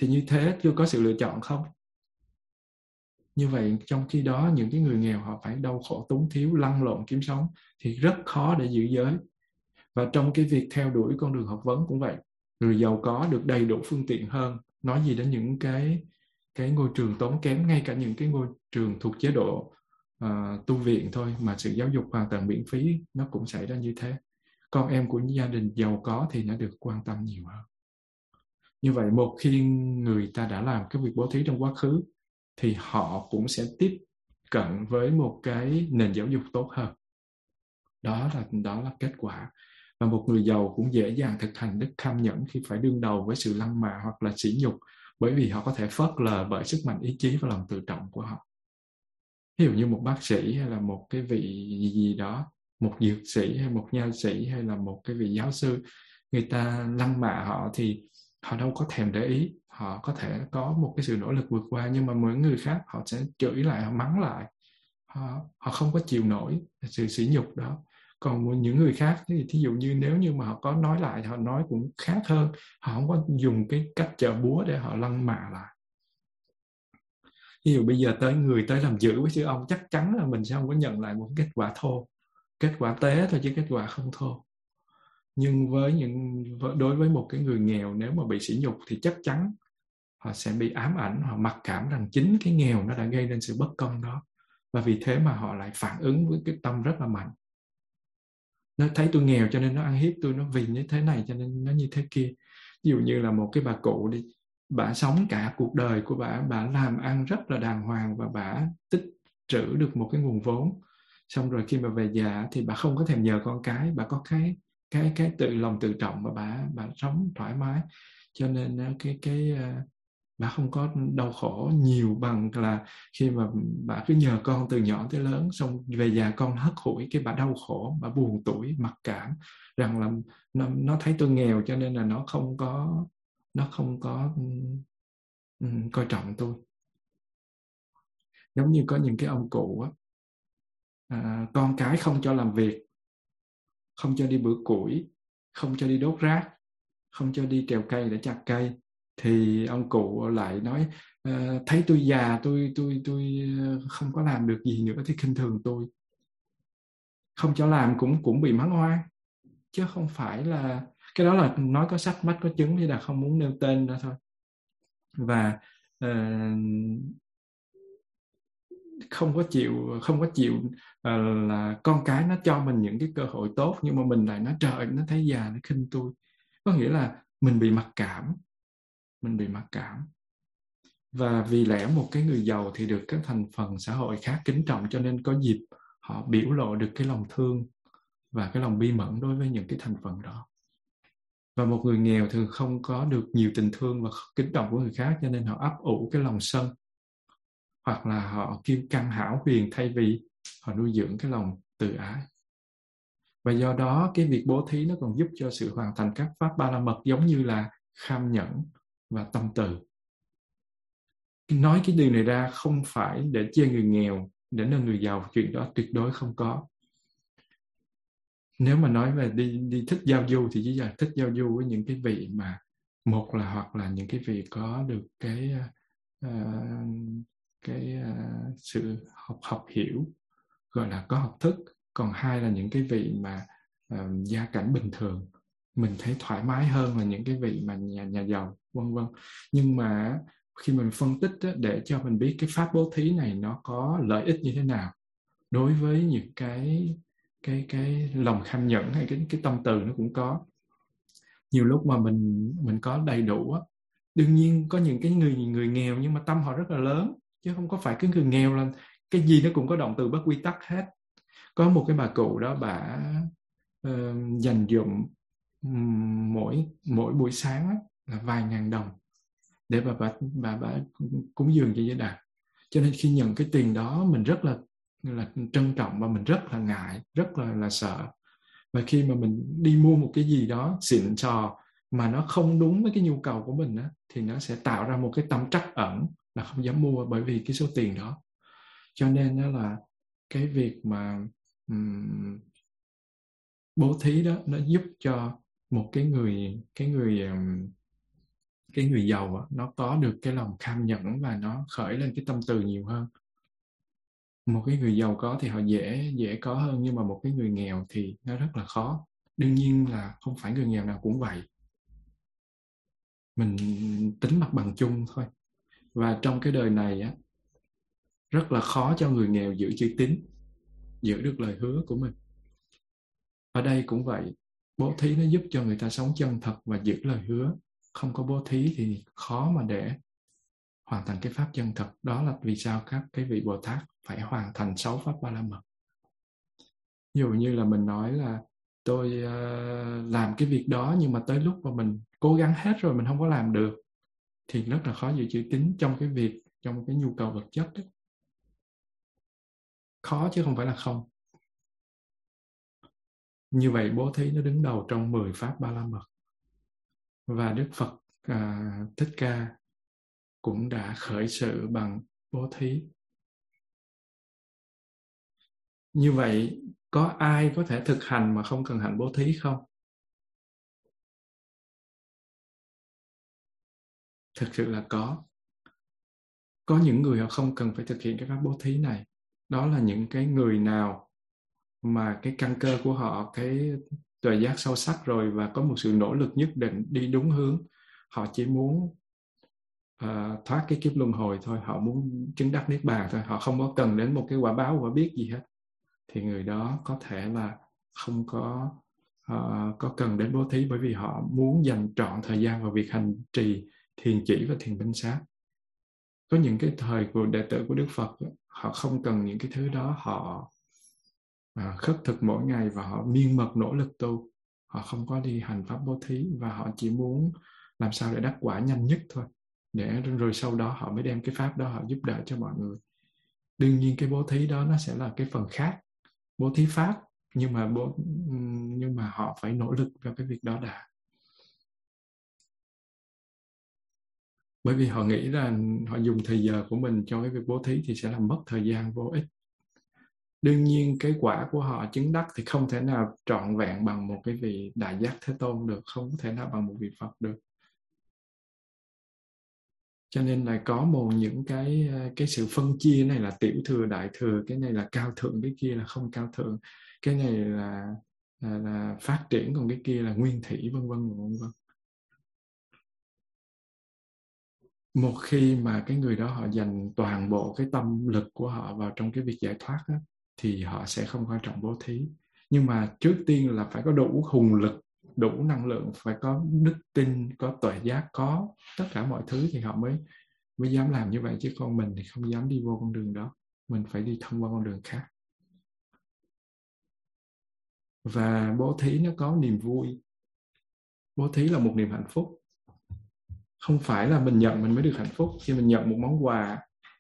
Thì như thế chưa có sự lựa chọn không? Như vậy trong khi đó những cái người nghèo họ phải đau khổ túng thiếu lăn lộn kiếm sống thì rất khó để giữ giới. Và trong cái việc theo đuổi con đường học vấn cũng vậy người giàu có được đầy đủ phương tiện hơn. Nói gì đến những cái cái ngôi trường tốn kém ngay cả những cái ngôi trường thuộc chế độ uh, tu viện thôi mà sự giáo dục hoàn toàn miễn phí nó cũng xảy ra như thế. Con em của gia đình giàu có thì nó được quan tâm nhiều hơn. Như vậy một khi người ta đã làm cái việc bố thí trong quá khứ thì họ cũng sẽ tiếp cận với một cái nền giáo dục tốt hơn. Đó là đó là kết quả. Và một người giàu cũng dễ dàng thực hành đức tham nhẫn khi phải đương đầu với sự lăng mạ hoặc là sỉ nhục bởi vì họ có thể phớt lờ bởi sức mạnh ý chí và lòng tự trọng của họ. Ví dụ như một bác sĩ hay là một cái vị gì, gì đó một dược sĩ hay một nha sĩ hay là một cái vị giáo sư người ta lăng mạ họ thì họ đâu có thèm để ý họ có thể có một cái sự nỗ lực vượt qua nhưng mà mỗi người khác họ sẽ chửi lại họ mắng lại. Họ, họ không có chịu nổi sự sỉ nhục đó. Còn những người khác thì thí dụ như nếu như mà họ có nói lại họ nói cũng khác hơn. Họ không có dùng cái cách chợ búa để họ lăng mạ lại. Ví dụ bây giờ tới người tới làm dữ với sư ông chắc chắn là mình sẽ không có nhận lại một kết quả thô. Kết quả tế thôi chứ kết quả không thô. Nhưng với những đối với một cái người nghèo nếu mà bị sỉ nhục thì chắc chắn họ sẽ bị ám ảnh, họ mặc cảm rằng chính cái nghèo nó đã gây nên sự bất công đó. Và vì thế mà họ lại phản ứng với cái tâm rất là mạnh. Nó thấy tôi nghèo cho nên nó ăn hiếp tôi, nó vì như thế này cho nên nó như thế kia. Ví dụ như là một cái bà cụ đi, bà sống cả cuộc đời của bà bà làm ăn rất là đàng hoàng và bà tích trữ được một cái nguồn vốn. Xong rồi khi mà về già thì bà không có thèm nhờ con cái, bà có cái cái cái tự lòng tự trọng và bà bà sống thoải mái. Cho nên ờ, cái cái ờ, bà không có đau khổ nhiều bằng là khi mà bà cứ nhờ con từ nhỏ tới lớn xong về già con hất hủi cái bà đau khổ bà buồn tuổi mặc cảm rằng là nó, nó thấy tôi nghèo cho nên là nó không có nó không có um, coi trọng tôi. Giống như có những cái ông cụ á à, con cái không cho làm việc không cho đi bữa củi không cho đi đốt rác không cho đi trèo cây để chặt cây thì ông cụ lại nói ờ, thấy tôi già tôi tôi tôi ờ, không có làm được gì nữa thì khinh thường tôi. Không cho làm cũng cũng bị mắng oan. Chứ không phải là cái đó là nói có sách mắt có chứng thì là không muốn nêu tên ra thôi. Và uh, không có chịu không có chịu uh, là con cái nó cho mình những cái cơ hội tốt nhưng mà mình lại nói trời nó thấy già nó khinh tôi. Có nghĩa là mình bị mặc cảm mình bị mặc cảm. Và vì lẽ một cái người giàu thì được các thành phần xã hội khác kính trọng cho nên có dịp họ biểu lộ được cái lòng thương và cái lòng bi mẫn đối với những cái thành phần đó. Và một người nghèo thường không có được nhiều tình thương và kính trọng của người khác cho nên họ ấp ủ cái lòng sân. Hoặc là họ kiêu căng hảo huyền thay vì họ nuôi dưỡng cái lòng từ ái. Và do đó, cái việc bố thí nó còn giúp cho sự hoàn thành các pháp ba la mật giống như là kham nhẫn và tâm từ. Nói cái điều này ra không phải để chê người nghèo để nâng người giàu chuyện đó tuyệt đối không có. Nếu mà nói về đi đi thích giao du thì chỉ là thích giao du với những cái vị mà một là hoặc là những cái vị có được cái uh, cái uh, sự học học hiểu gọi là có học thức. Còn hai là những cái vị mà uh, gia cảnh bình thường mình thấy thoải mái hơn là những cái vị mà nhà nhà giàu vân vân. Nhưng mà khi mình phân tích á, để cho mình biết cái pháp bố thí này nó có lợi ích như thế nào đối với những cái cái cái lòng kham nhẫn hay cái cái tâm từ nó cũng có. Nhiều lúc mà mình mình có đầy đủ á đương nhiên có những cái người người nghèo nhưng mà tâm họ rất là lớn chứ không có phải cái người nghèo là cái gì nó cũng có động từ bất quy tắc hết. Có một cái bà cụ đó bà uh, dành dụng mỗi mỗi buổi sáng á, là vài ngàn đồng để bà bà bà, bà cúng dường cho giới đạt cho nên khi nhận cái tiền đó mình rất là là trân trọng và mình rất là ngại rất là là sợ. Và khi mà mình đi mua một cái gì đó xịn sò mà nó không đúng với cái nhu cầu của mình á, thì nó sẽ tạo ra một cái tâm trắc ẩn là không dám mua bởi vì cái số tiền đó. Cho nên đó là cái việc mà um, bố thí đó nó giúp cho một cái người cái người um, cái người giàu đó, nó có được cái lòng cam nhẫn và nó khởi lên cái tâm từ nhiều hơn. Một cái người giàu có thì họ dễ dễ có hơn nhưng mà một cái người nghèo thì nó rất là khó. Đương nhiên là không phải người nghèo nào cũng vậy. Mình tính mặt bằng chung thôi. Và trong cái đời này á rất là khó cho người nghèo giữ chữ tín giữ được lời hứa của mình. Ở đây cũng vậy bố thí nó giúp cho người ta sống chân thật và giữ lời hứa không có bố thí thì khó mà để hoàn thành cái pháp chân thật. Đó là vì sao các cái vị bồ tát phải hoàn thành sáu pháp ba la mật. Ví dụ như là mình nói là tôi uh, làm cái việc đó nhưng mà tới lúc mà mình cố gắng hết rồi mình không có làm được thì rất là khó giữ chữ tín trong cái việc trong cái nhu cầu vật chất đó. khó chứ không phải là không. Như vậy bố thí nó đứng đầu trong 10 pháp ba la mật và đức phật à, thích ca cũng đã khởi sự bằng bố thí. Như vậy có ai có thể thực hành mà không cần hành bố thí không? Thực sự là có. Có những người họ không cần phải thực hiện cái pháp bố thí này. Đó là những cái người nào mà cái căn cơ của họ cái tuệ giác sâu sắc rồi và có một sự nỗ lực nhất định đi đúng hướng. Họ chỉ muốn uh, thoát cái kiếp luân hồi thôi họ muốn chứng đắc niết bàn thôi. Họ không có cần đến một cái quả báo quả biết gì hết. Thì người đó có thể là không có uh, có cần đến bố thí bởi vì họ muốn dành trọn thời gian vào việc hành trì thiền chỉ và thiền minh sát. Có những cái thời của đệ tử của đức phật họ không cần những cái thứ đó họ à, khất thực mỗi ngày và họ miên mật nỗ lực tu. Họ không có đi hành pháp bố thí và họ chỉ muốn làm sao để đắc quả nhanh nhất thôi. Để rồi sau đó họ mới đem cái pháp đó họ giúp đỡ cho mọi người. Đương nhiên cái bố thí đó nó sẽ là cái phần khác. Bố thí pháp nhưng mà bố nhưng mà họ phải nỗ lực vào cái việc đó đã. Bởi vì họ nghĩ là họ dùng thời giờ của mình cho cái việc bố thí thì sẽ làm mất thời gian vô ích đương nhiên cái quả của họ chứng đắc thì không thể nào trọn vẹn bằng một cái vị đại giác thế tôn được không thể nào bằng một vị phật được. Cho nên là có một những cái ờ, cái sự phân chia này là tiểu thừa đại thừa cái này là cao thượng cái kia là không cao thượng cái này là là, là phát triển còn cái kia là nguyên thủy vân vân vân vân một khi mà cái người đó họ dành toàn bộ cái tâm lực của họ vào trong cái việc giải thoát đó, thì họ sẽ không quan trọng bố thí. Nhưng mà trước tiên là phải có đủ hùng lực, đủ năng lượng, phải có đức tin, có tuệ giác, có tất cả mọi thứ thì họ mới mới dám làm như vậy. Chứ con mình thì không dám đi vô con đường đó. Mình phải đi thông qua con đường khác. Và bố thí nó có niềm vui. Bố thí là một niềm hạnh phúc. Không phải là mình nhận mình mới được hạnh phúc. Khi mình nhận một món quà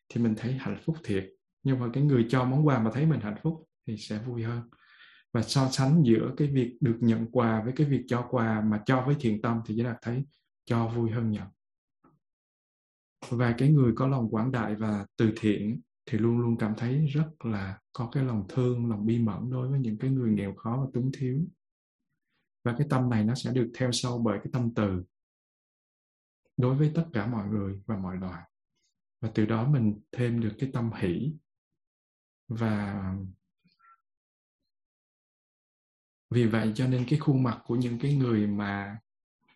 thì mình thấy hạnh phúc thiệt nhưng mà cái người cho món quà mà thấy mình hạnh phúc thì sẽ vui hơn. Và so sánh giữa cái việc được nhận quà với cái việc cho quà mà cho với thiện tâm thì chỉ là thấy cho vui hơn nhận và cái người có lòng quảng đại và từ thiện thì luôn luôn cảm thấy rất là có cái lòng thương, lòng bi mẫn đối với những cái người nghèo khó và túng thiếu. Và cái tâm này nó sẽ được theo sâu bởi cái tâm từ đối với tất cả mọi người và mọi loài. Và từ đó mình thêm được cái tâm hỷ và vì vậy cho nên cái khuôn mặt của những cái người mà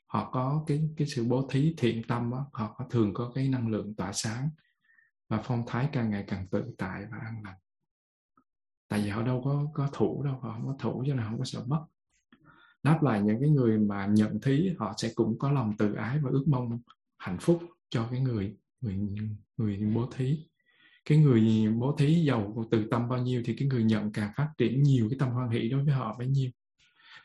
họ có cái cái sự bố thí thiện tâm đó, họ có thường có cái năng lượng tỏa sáng và phong thái càng ngày càng tự tại và an lành. Tại vì họ đâu có có thủ đâu họ không có thủ cho nên không có sợ mất. Đáp lại những cái người mà nhận thí họ sẽ cũng có lòng tự ái và ước mong hạnh phúc cho cái người người người bố thí cái người bố thí giàu từ tâm bao nhiêu thì cái người nhận càng phát triển nhiều cái tâm hoan hỷ đối với họ bấy nhiêu.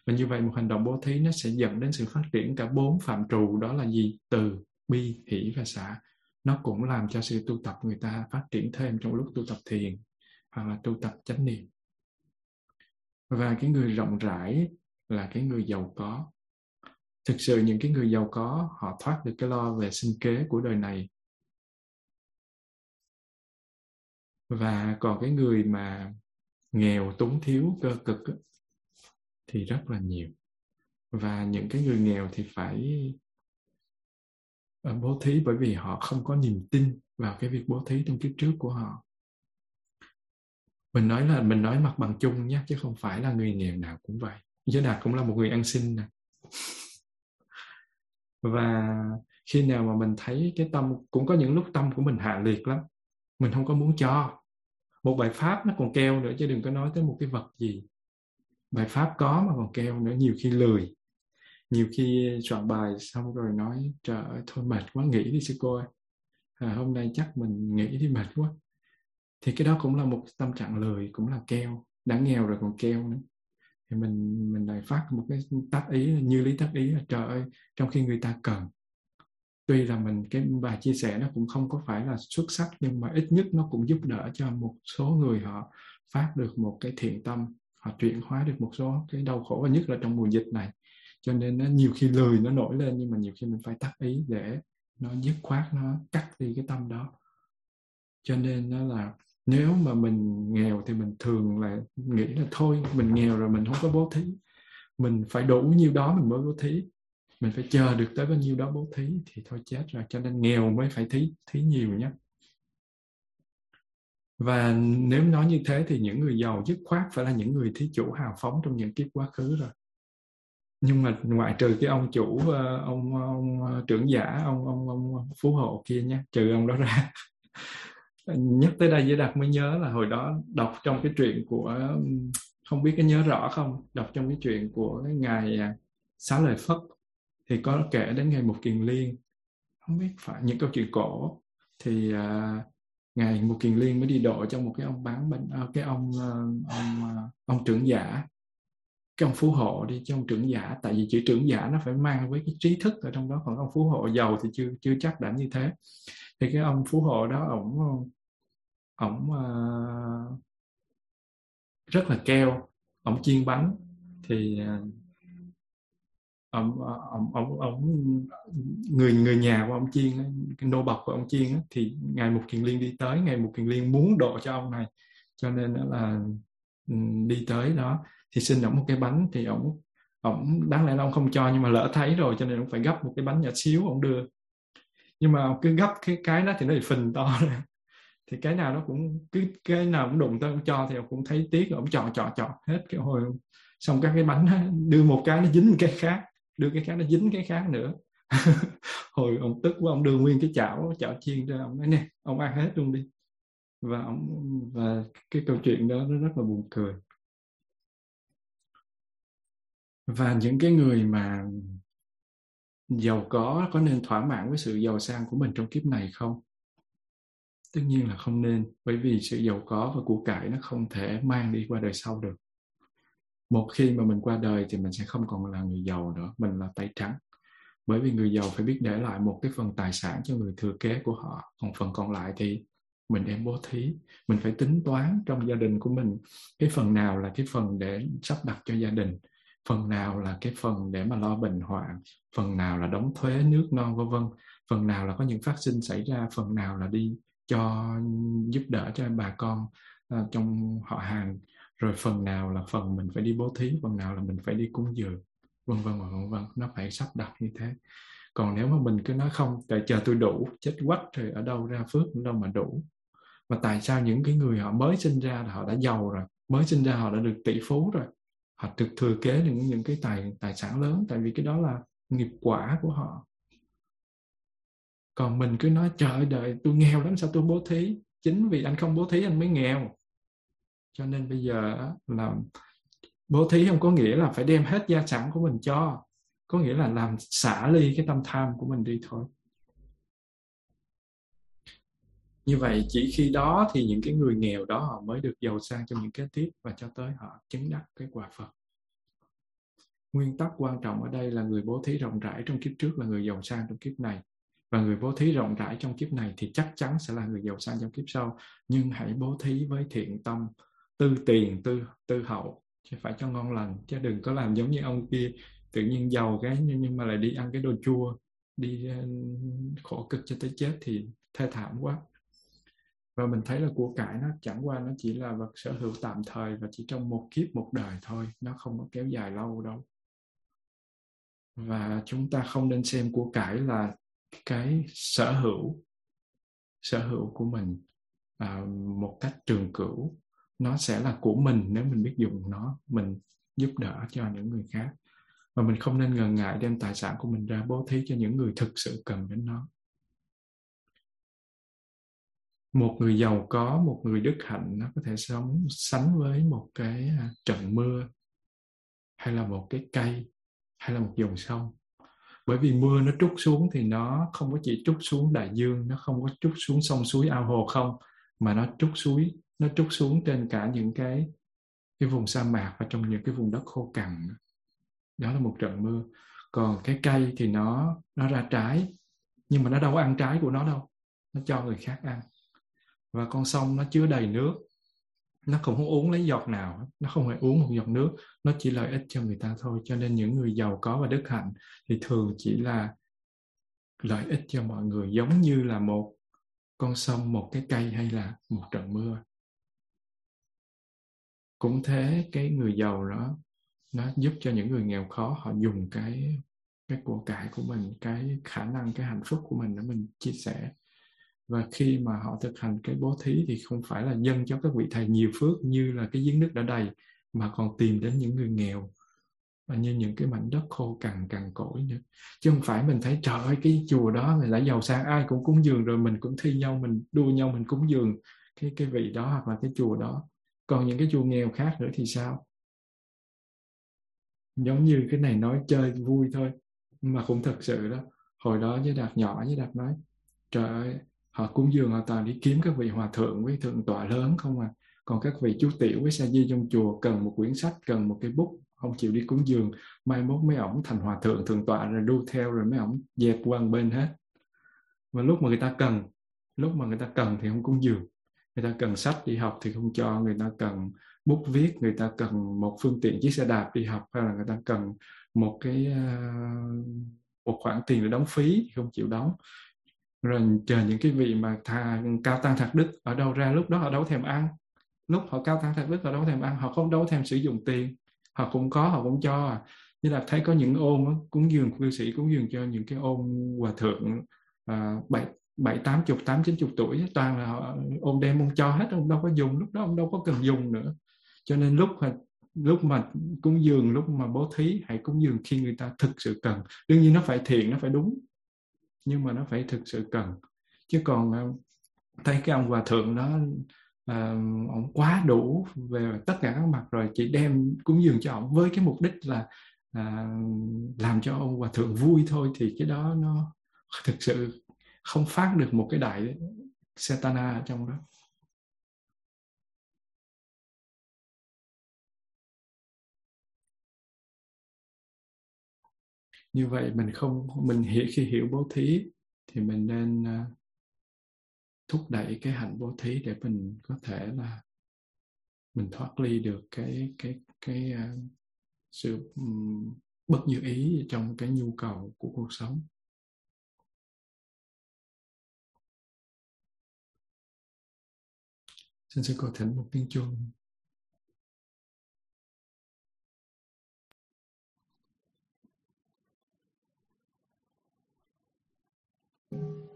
Và như vậy một hành động bố thí nó sẽ dẫn đến sự phát triển cả bốn phạm trù, đó là gì? Từ, bi, hỷ và xả. Nó cũng làm cho sự tu tập người ta phát triển thêm trong lúc tu tập thiền hoặc là tu tập chánh niệm. Và cái người rộng rãi là cái người giàu có. Thực sự những cái người giàu có, họ thoát được cái lo về sinh kế của đời này và còn cái người mà nghèo túng thiếu cơ cực thì rất là nhiều. Và những cái người nghèo thì phải ờ, bố thí bởi vì họ không có niềm tin vào cái việc bố thí trong kiếp trước của họ. Mình nói là, mình nói mặt bằng chung nhé, chứ không phải là người nghèo nào cũng vậy. Giới đạt cũng là một người ăn xin nè. Và khi nào mà mình thấy cái tâm, cũng có những lúc tâm của mình hạ liệt lắm. Mình không có muốn cho một bài pháp nó còn keo nữa chứ đừng có nói tới một cái vật gì. Bài pháp có mà còn keo nữa nhiều khi lười. Nhiều khi soạn bài xong rồi nói trời ơi thôi mệt quá nghỉ đi sư cô ơi. À, hôm nay chắc mình nghỉ đi mệt quá. Thì cái đó cũng là một tâm trạng lười cũng là keo đã nghèo rồi còn keo nữa. Thì mình mình lại phát một cái tác ý như lý tác ý là trời ơi trong khi người ta cần tuy là mình, cái bài chia sẻ nó cũng không có phải là xuất sắc, nhưng mà ít nhất nó cũng giúp đỡ cho một số người họ phát được một cái thiện tâm, họ chuyển hóa được một số cái đau khổ, và nhất là trong mùa dịch này. Cho nên nó nhiều khi lười nó nổi lên, nhưng mà nhiều khi mình phải tắt ý để nó dứt khoát, nó cắt đi cái tâm đó. Cho nên nó là nếu mà mình nghèo thì mình thường là nghĩ là thôi, mình nghèo rồi mình không có bố thí. Mình phải đủ nhiêu đó mình mới bố thí mình phải chờ được tới bao nhiêu đó bố thí thì thôi chết rồi cho nên nghèo mới phải thí thí nhiều nhé và nếu nói như thế thì những người giàu dứt khoát phải là những người thí chủ hào phóng trong những kiếp quá khứ rồi. Nhưng mà ngoại trừ cái ông chủ ờ, ông, ông ờ, trưởng giả ông ông ông phú hộ kia nhé trừ ông đó ra. Nhắc tới đây với đạt mới nhớ là hồi đó đọc trong cái chuyện của không biết có nhớ rõ không đọc trong cái chuyện của cái ngài à, xá lợi phất thì có kể đến ngày một kiền liên. Không biết phải những câu chuyện cổ. Thì à, ngày mục Kiền Liên mới đi độ trong một cái ông bán bệnh à, cái ông à, ông à, ông trưởng giả. Cái ông phú hộ đi cho ông trưởng giả tại vì chữ trưởng giả nó phải mang với cái trí thức ở trong đó còn ông phú hộ giàu thì chưa chưa chắc đã như thế. Thì cái ông phú hộ đó ổng ổng uh, rất là keo. Ổng chiên bánh. Thì uh, ông ông ông ông, người người nhà của ông chiên cái nô bọc của ông chiên thì ngài Mục kiền liên đi tới, ngài Mục kiền liên muốn độ cho ông này, cho nên đó là ừ, đi tới đó. Thì xin ổng một cái bánh, thì ổng ổng, đáng lẽ là ông không cho, nhưng mà lỡ thấy rồi, cho nên ông phải gấp một cái bánh nhỏ xíu ông đưa. Nhưng mà cứ gấp cái cái đó thì nó bị phình to ra. Thì cái nào nó cũng, cứ cái nào cũng đụng tới ông cho thì ông cũng thấy tiếc ông chọn chọn chọn hết cái hồi. Xong các cái bánh đưa một cái nó dính một cái khác đưa cái khác, nó dính cái khác nữa. Hồi ông tức quá, ông đưa nguyên cái chảo chảo chiên ra, ông nói, nè, ông ăn hết luôn đi. Và ông, và cái câu chuyện đó, nó rất là buồn cười. Và những cái người mà giàu có có nên thỏa mãn với sự giàu sang của mình trong kiếp này không? Tất nhiên là không nên, bởi vì sự giàu có và của cải nó không thể mang đi qua đời sau được một khi mà mình qua đời thì mình sẽ không còn là người giàu nữa mình là tay trắng. Bởi vì người giàu phải biết để lại một cái phần tài sản cho người thừa kế của họ. Còn phần còn lại thì mình đem bố thí. Mình phải tính toán trong gia đình của mình cái phần nào là cái phần để sắp đặt cho gia đình phần nào là cái phần để mà lo bệnh hoạn phần nào là đóng thuế nước non vân vân. Phần nào là có những phát sinh xảy ra phần nào là đi cho giúp đỡ cho bà con uh, trong họ hàng rồi phần nào là phần mình phải đi bố thí, phần nào là mình phải đi cúng dường, vân vân và vân vân. Nó phải sắp đặt như thế. Còn nếu mà mình cứ nói không, tại chờ tôi đủ, chết quách rồi ở đâu ra phước đâu mà đủ. Mà tại sao những cái người họ mới sinh ra là họ đã giàu rồi, mới sinh ra họ đã được tỷ phú rồi? Họ được thừa kế những những cái tài tài sản lớn, tại vì cái đó là nghiệp quả của họ. Còn mình cứ nói, trời đợi tôi nghèo lắm, sao tôi bố thí? Chính vì anh không bố thí, anh mới nghèo cho nên bây giờ là bố thí không có nghĩa là phải đem hết gia sản của mình cho. Có nghĩa là làm xả ly cái tâm tham của mình đi thôi. Như vậy chỉ khi đó thì những cái người nghèo đó họ mới được giàu sang trong những kế tiếp và cho tới họ chứng đắc cái quả Phật. Nguyên tắc quan trọng ở đây là người bố thí rộng rãi trong kiếp trước là người giàu sang trong kiếp này. Và người bố thí rộng rãi trong kiếp này thì chắc chắn sẽ là người giàu sang trong kiếp sau. Nhưng hãy bố thí với thiện tâm tư tiền tư tư hậu chứ phải cho ngon lành chứ đừng có làm giống như ông kia tự nhiên giàu cái nhưng nhưng mà lại đi ăn cái đồ chua đi ờ, khổ cực cho tới chết thì thê thảm quá. Và mình thấy là của cải nó chẳng qua nó chỉ là vật sở hữu tạm thời và chỉ trong một kiếp một đời thôi nó không có kéo dài lâu đâu. Và chúng ta không nên xem của cải là cái sở hữu sở hữu của mình à, một cách trường cửu nó sẽ là của mình nếu mình biết dùng nó, mình giúp đỡ cho những người khác. Và mình không nên ngần ngại đem tài sản của mình ra bố thí cho những người thực sự cần đến nó. Một người giàu có, một người đức hạnh, nó có thể sống, sánh với một cái à, trận mưa, hay là một cái cây, hay là một dòng sông. Bởi vì mưa nó trút xuống thì nó không có chỉ trút xuống đại dương, nó không có trút xuống sông suối ao hồ không, mà nó trút suối nó trút xuống trên cả những cái cái vùng sa mạc và trong những cái vùng đất khô cằn. Đó là một trận mưa. Còn cái cây thì nó nó ra trái, nhưng mà nó đâu có ăn trái của nó đâu. Nó cho người khác ăn. Và con sông nó chứa đầy nước. Nó không có uống lấy giọt nào nó không hề uống một giọt nước. Nó chỉ lợi ích cho người ta thôi. Cho nên những người giàu có và đức hạnh thì thường chỉ là lợi ích cho mọi người, giống như là một con sông, một cái cây hay là một trận mưa cũng thế cái người giàu đó, nó giúp cho những người nghèo khó, họ dùng cái cái của cải của mình, cái khả năng, cái hạnh phúc của mình để mình chia sẻ. Và khi mà họ thực hành cái bố thí thì không phải là dâng cho các vị thầy nhiều phước như là cái giếng nước đã đầy, mà còn tìm đến những người nghèo. Và như những cái mảnh đất khô cằn cằn cỗi nữa. Chứ không phải mình thấy, trời ơi, cái chùa đó người lại giàu sang, ai cũng cúng dường rồi, mình cũng thi nhau, mình đua nhau, mình cúng dường. Cái cái vị đó hoặc là cái chùa đó còn những cái chùa nghèo khác nữa thì sao? Giống như cái này nói chơi vui thôi, mà cũng thật sự đó, hồi đó với đạt nhỏ với đạt nói, trời ơi, họ cúng dường họ toàn đi kiếm các vị hòa thượng với thượng tọa lớn không à. Còn các vị chú tiểu với sa di trong chùa cần một quyển sách, cần một cái bút, không chịu đi cúng dường, mai mốt mấy ổng thành hòa thượng thượng tọa rồi đu theo rồi mấy ổng dẹp qua bên hết. Và lúc mà người ta cần, lúc mà người ta cần thì không cúng dường người ta cần sách đi học thì không cho người ta cần bút viết người ta cần một phương tiện chiếc xe đạp đi học hay là người ta cần một cái ờ, một khoản tiền để đóng phí không chịu đóng. Rồi chờ những cái vị mà thà, cao tăng thạc đức ở đâu ra lúc đó họ đâu thèm ăn. Lúc họ cao tăng thạc đức họ đâu thèm ăn họ không đâu thèm sử dụng tiền. Họ cũng có họ cũng cho à. Như là thấy có những ôm cúng dường cư sĩ cúng dường cho những cái ôm hòa thượng à, bảy bảy tám chục tám chín chục tuổi toàn là họ, ông đem ông cho hết ông đâu có dùng lúc đó ông đâu có cần dùng nữa. Cho nên lúc mà lúc mà cúng dường lúc mà bố thí hãy cúng dường khi người ta thực sự cần. Đương nhiên nó phải thiện nó phải đúng nhưng mà nó phải thực sự cần. Chứ còn ờ, thấy cái ông hòa thượng đó à, ông quá đủ về tất cả các mặt rồi chỉ đem cúng dường cho ông với cái mục đích là à, làm cho ông hòa thượng vui thôi thì cái đó nó thực sự không phát được một cái đại setana ở trong đó. Như vậy mình không mình hiểu khi hiểu bố thí thì mình nên uh, thúc đẩy cái hạnh bố thí để mình có thể là mình thoát ly được cái cái cái uh, sự um, bất như ý trong cái nhu cầu của cuộc sống. Xin sư cô thỉnh một tiếng chuông. thật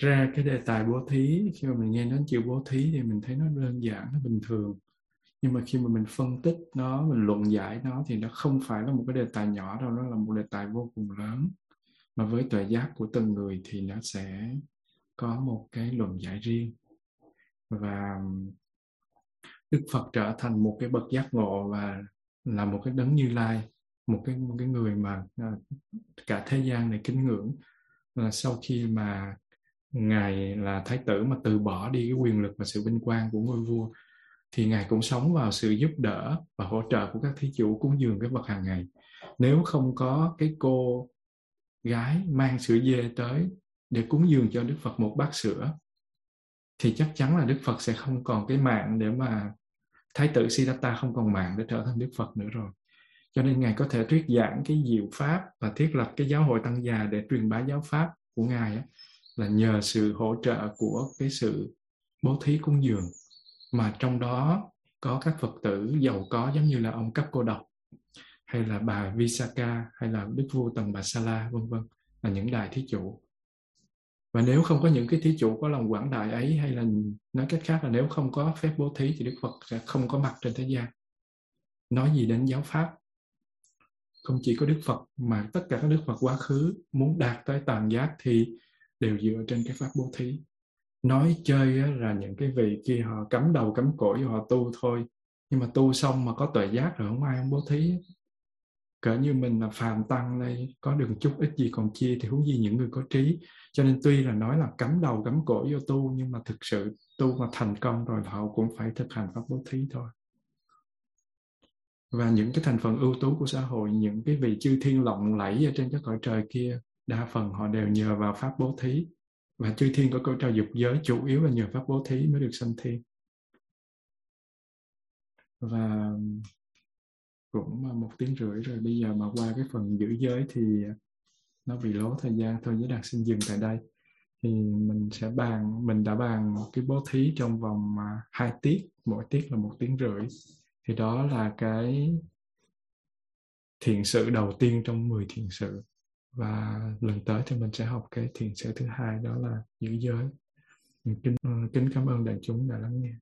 ra cái đề tài bố thí, khi mà mình nghe đến chữ bố thí thì mình thấy nó đơn giản, nó bình thường. Nhưng mà khi mà mình phân tích nó, mình luận giải nó thì nó không phải là một cái đề tài nhỏ đâu, nó là một đề tài vô cùng lớn. Mà với tuệ giác của từng người thì nó sẽ có một cái luận giải riêng. Và Đức Phật trở thành một cái bậc giác ngộ và là một cái đấng như lai, một cái một cái người mà à, cả thế gian này kính ngưỡng. Là sau khi mà ngài là thái tử mà từ bỏ đi cái quyền lực và sự vinh quang của ngôi vua, thì ngài cũng sống vào sự giúp đỡ và hỗ trợ của các thí chủ cúng dường cái vật hàng ngày. Nếu không có cái cô gái mang sữa dê tới để cúng dường cho đức phật một bát sữa, thì chắc chắn là đức phật sẽ không còn cái mạng để mà thái tử siddhartha không còn mạng để trở thành đức phật nữa rồi. Cho nên ngài có thể thuyết giảng cái diệu pháp và thiết lập cái giáo hội tăng già để truyền bá giáo pháp của ngài ấy là nhờ sự hỗ trợ của cái sự bố thí cúng dường. Mà trong đó có các phật tử giàu có giống như là ông cấp cô độc hay là bà Visaka hay là đức vua tần bà Sala vân vân, là những đại thí chủ. Và nếu không có những cái thí chủ có lòng quảng đại ấy, hay là nói cách khác là nếu không có phép bố thí thì Đức Phật sẽ không có mặt trên thế gian. Nói gì đến giáo pháp? Không chỉ có Đức Phật, mà tất cả các Đức Phật quá khứ muốn đạt tới tàn giác thì đều dựa trên cái pháp bố thí. Nói chơi á, là những cái vị kia họ cắm đầu cắm cổ cho họ tu thôi. Nhưng mà tu xong mà có tuệ giác rồi không ai không bố thí. Cỡ như mình là phàm tăng đây có được chút ít gì còn chia thì huống gì những người có trí. Cho nên tuy là nói là cắm đầu cắm cổ vô tu nhưng mà thực sự tu mà thành công rồi họ cũng phải thực hành pháp bố thí thôi. Và những cái thành phần ưu tú của xã hội những cái vị chư thiên lộng lẫy ở trên cái cõi trời kia đa phần họ đều nhờ vào pháp bố thí. Và chư thiên có câu trao dục giới chủ yếu là nhờ pháp bố thí mới được sanh thiên. Và cũng một tiếng rưỡi rồi, bây giờ mà qua cái phần giữ giới thì nó bị lố thời gian. Thôi với đạt xin dừng tại đây. Thì mình sẽ bàn, mình đã bàn cái bố thí trong vòng à, hai tiết, mỗi tiết là một tiếng rưỡi. Thì đó là cái thiện sự đầu tiên trong 10 thiện sự và lần tới thì mình sẽ học cái thiền sở thứ hai, đó là giữ giới. Kính ờ, kính cảm ơn đại chúng đã lắng nghe.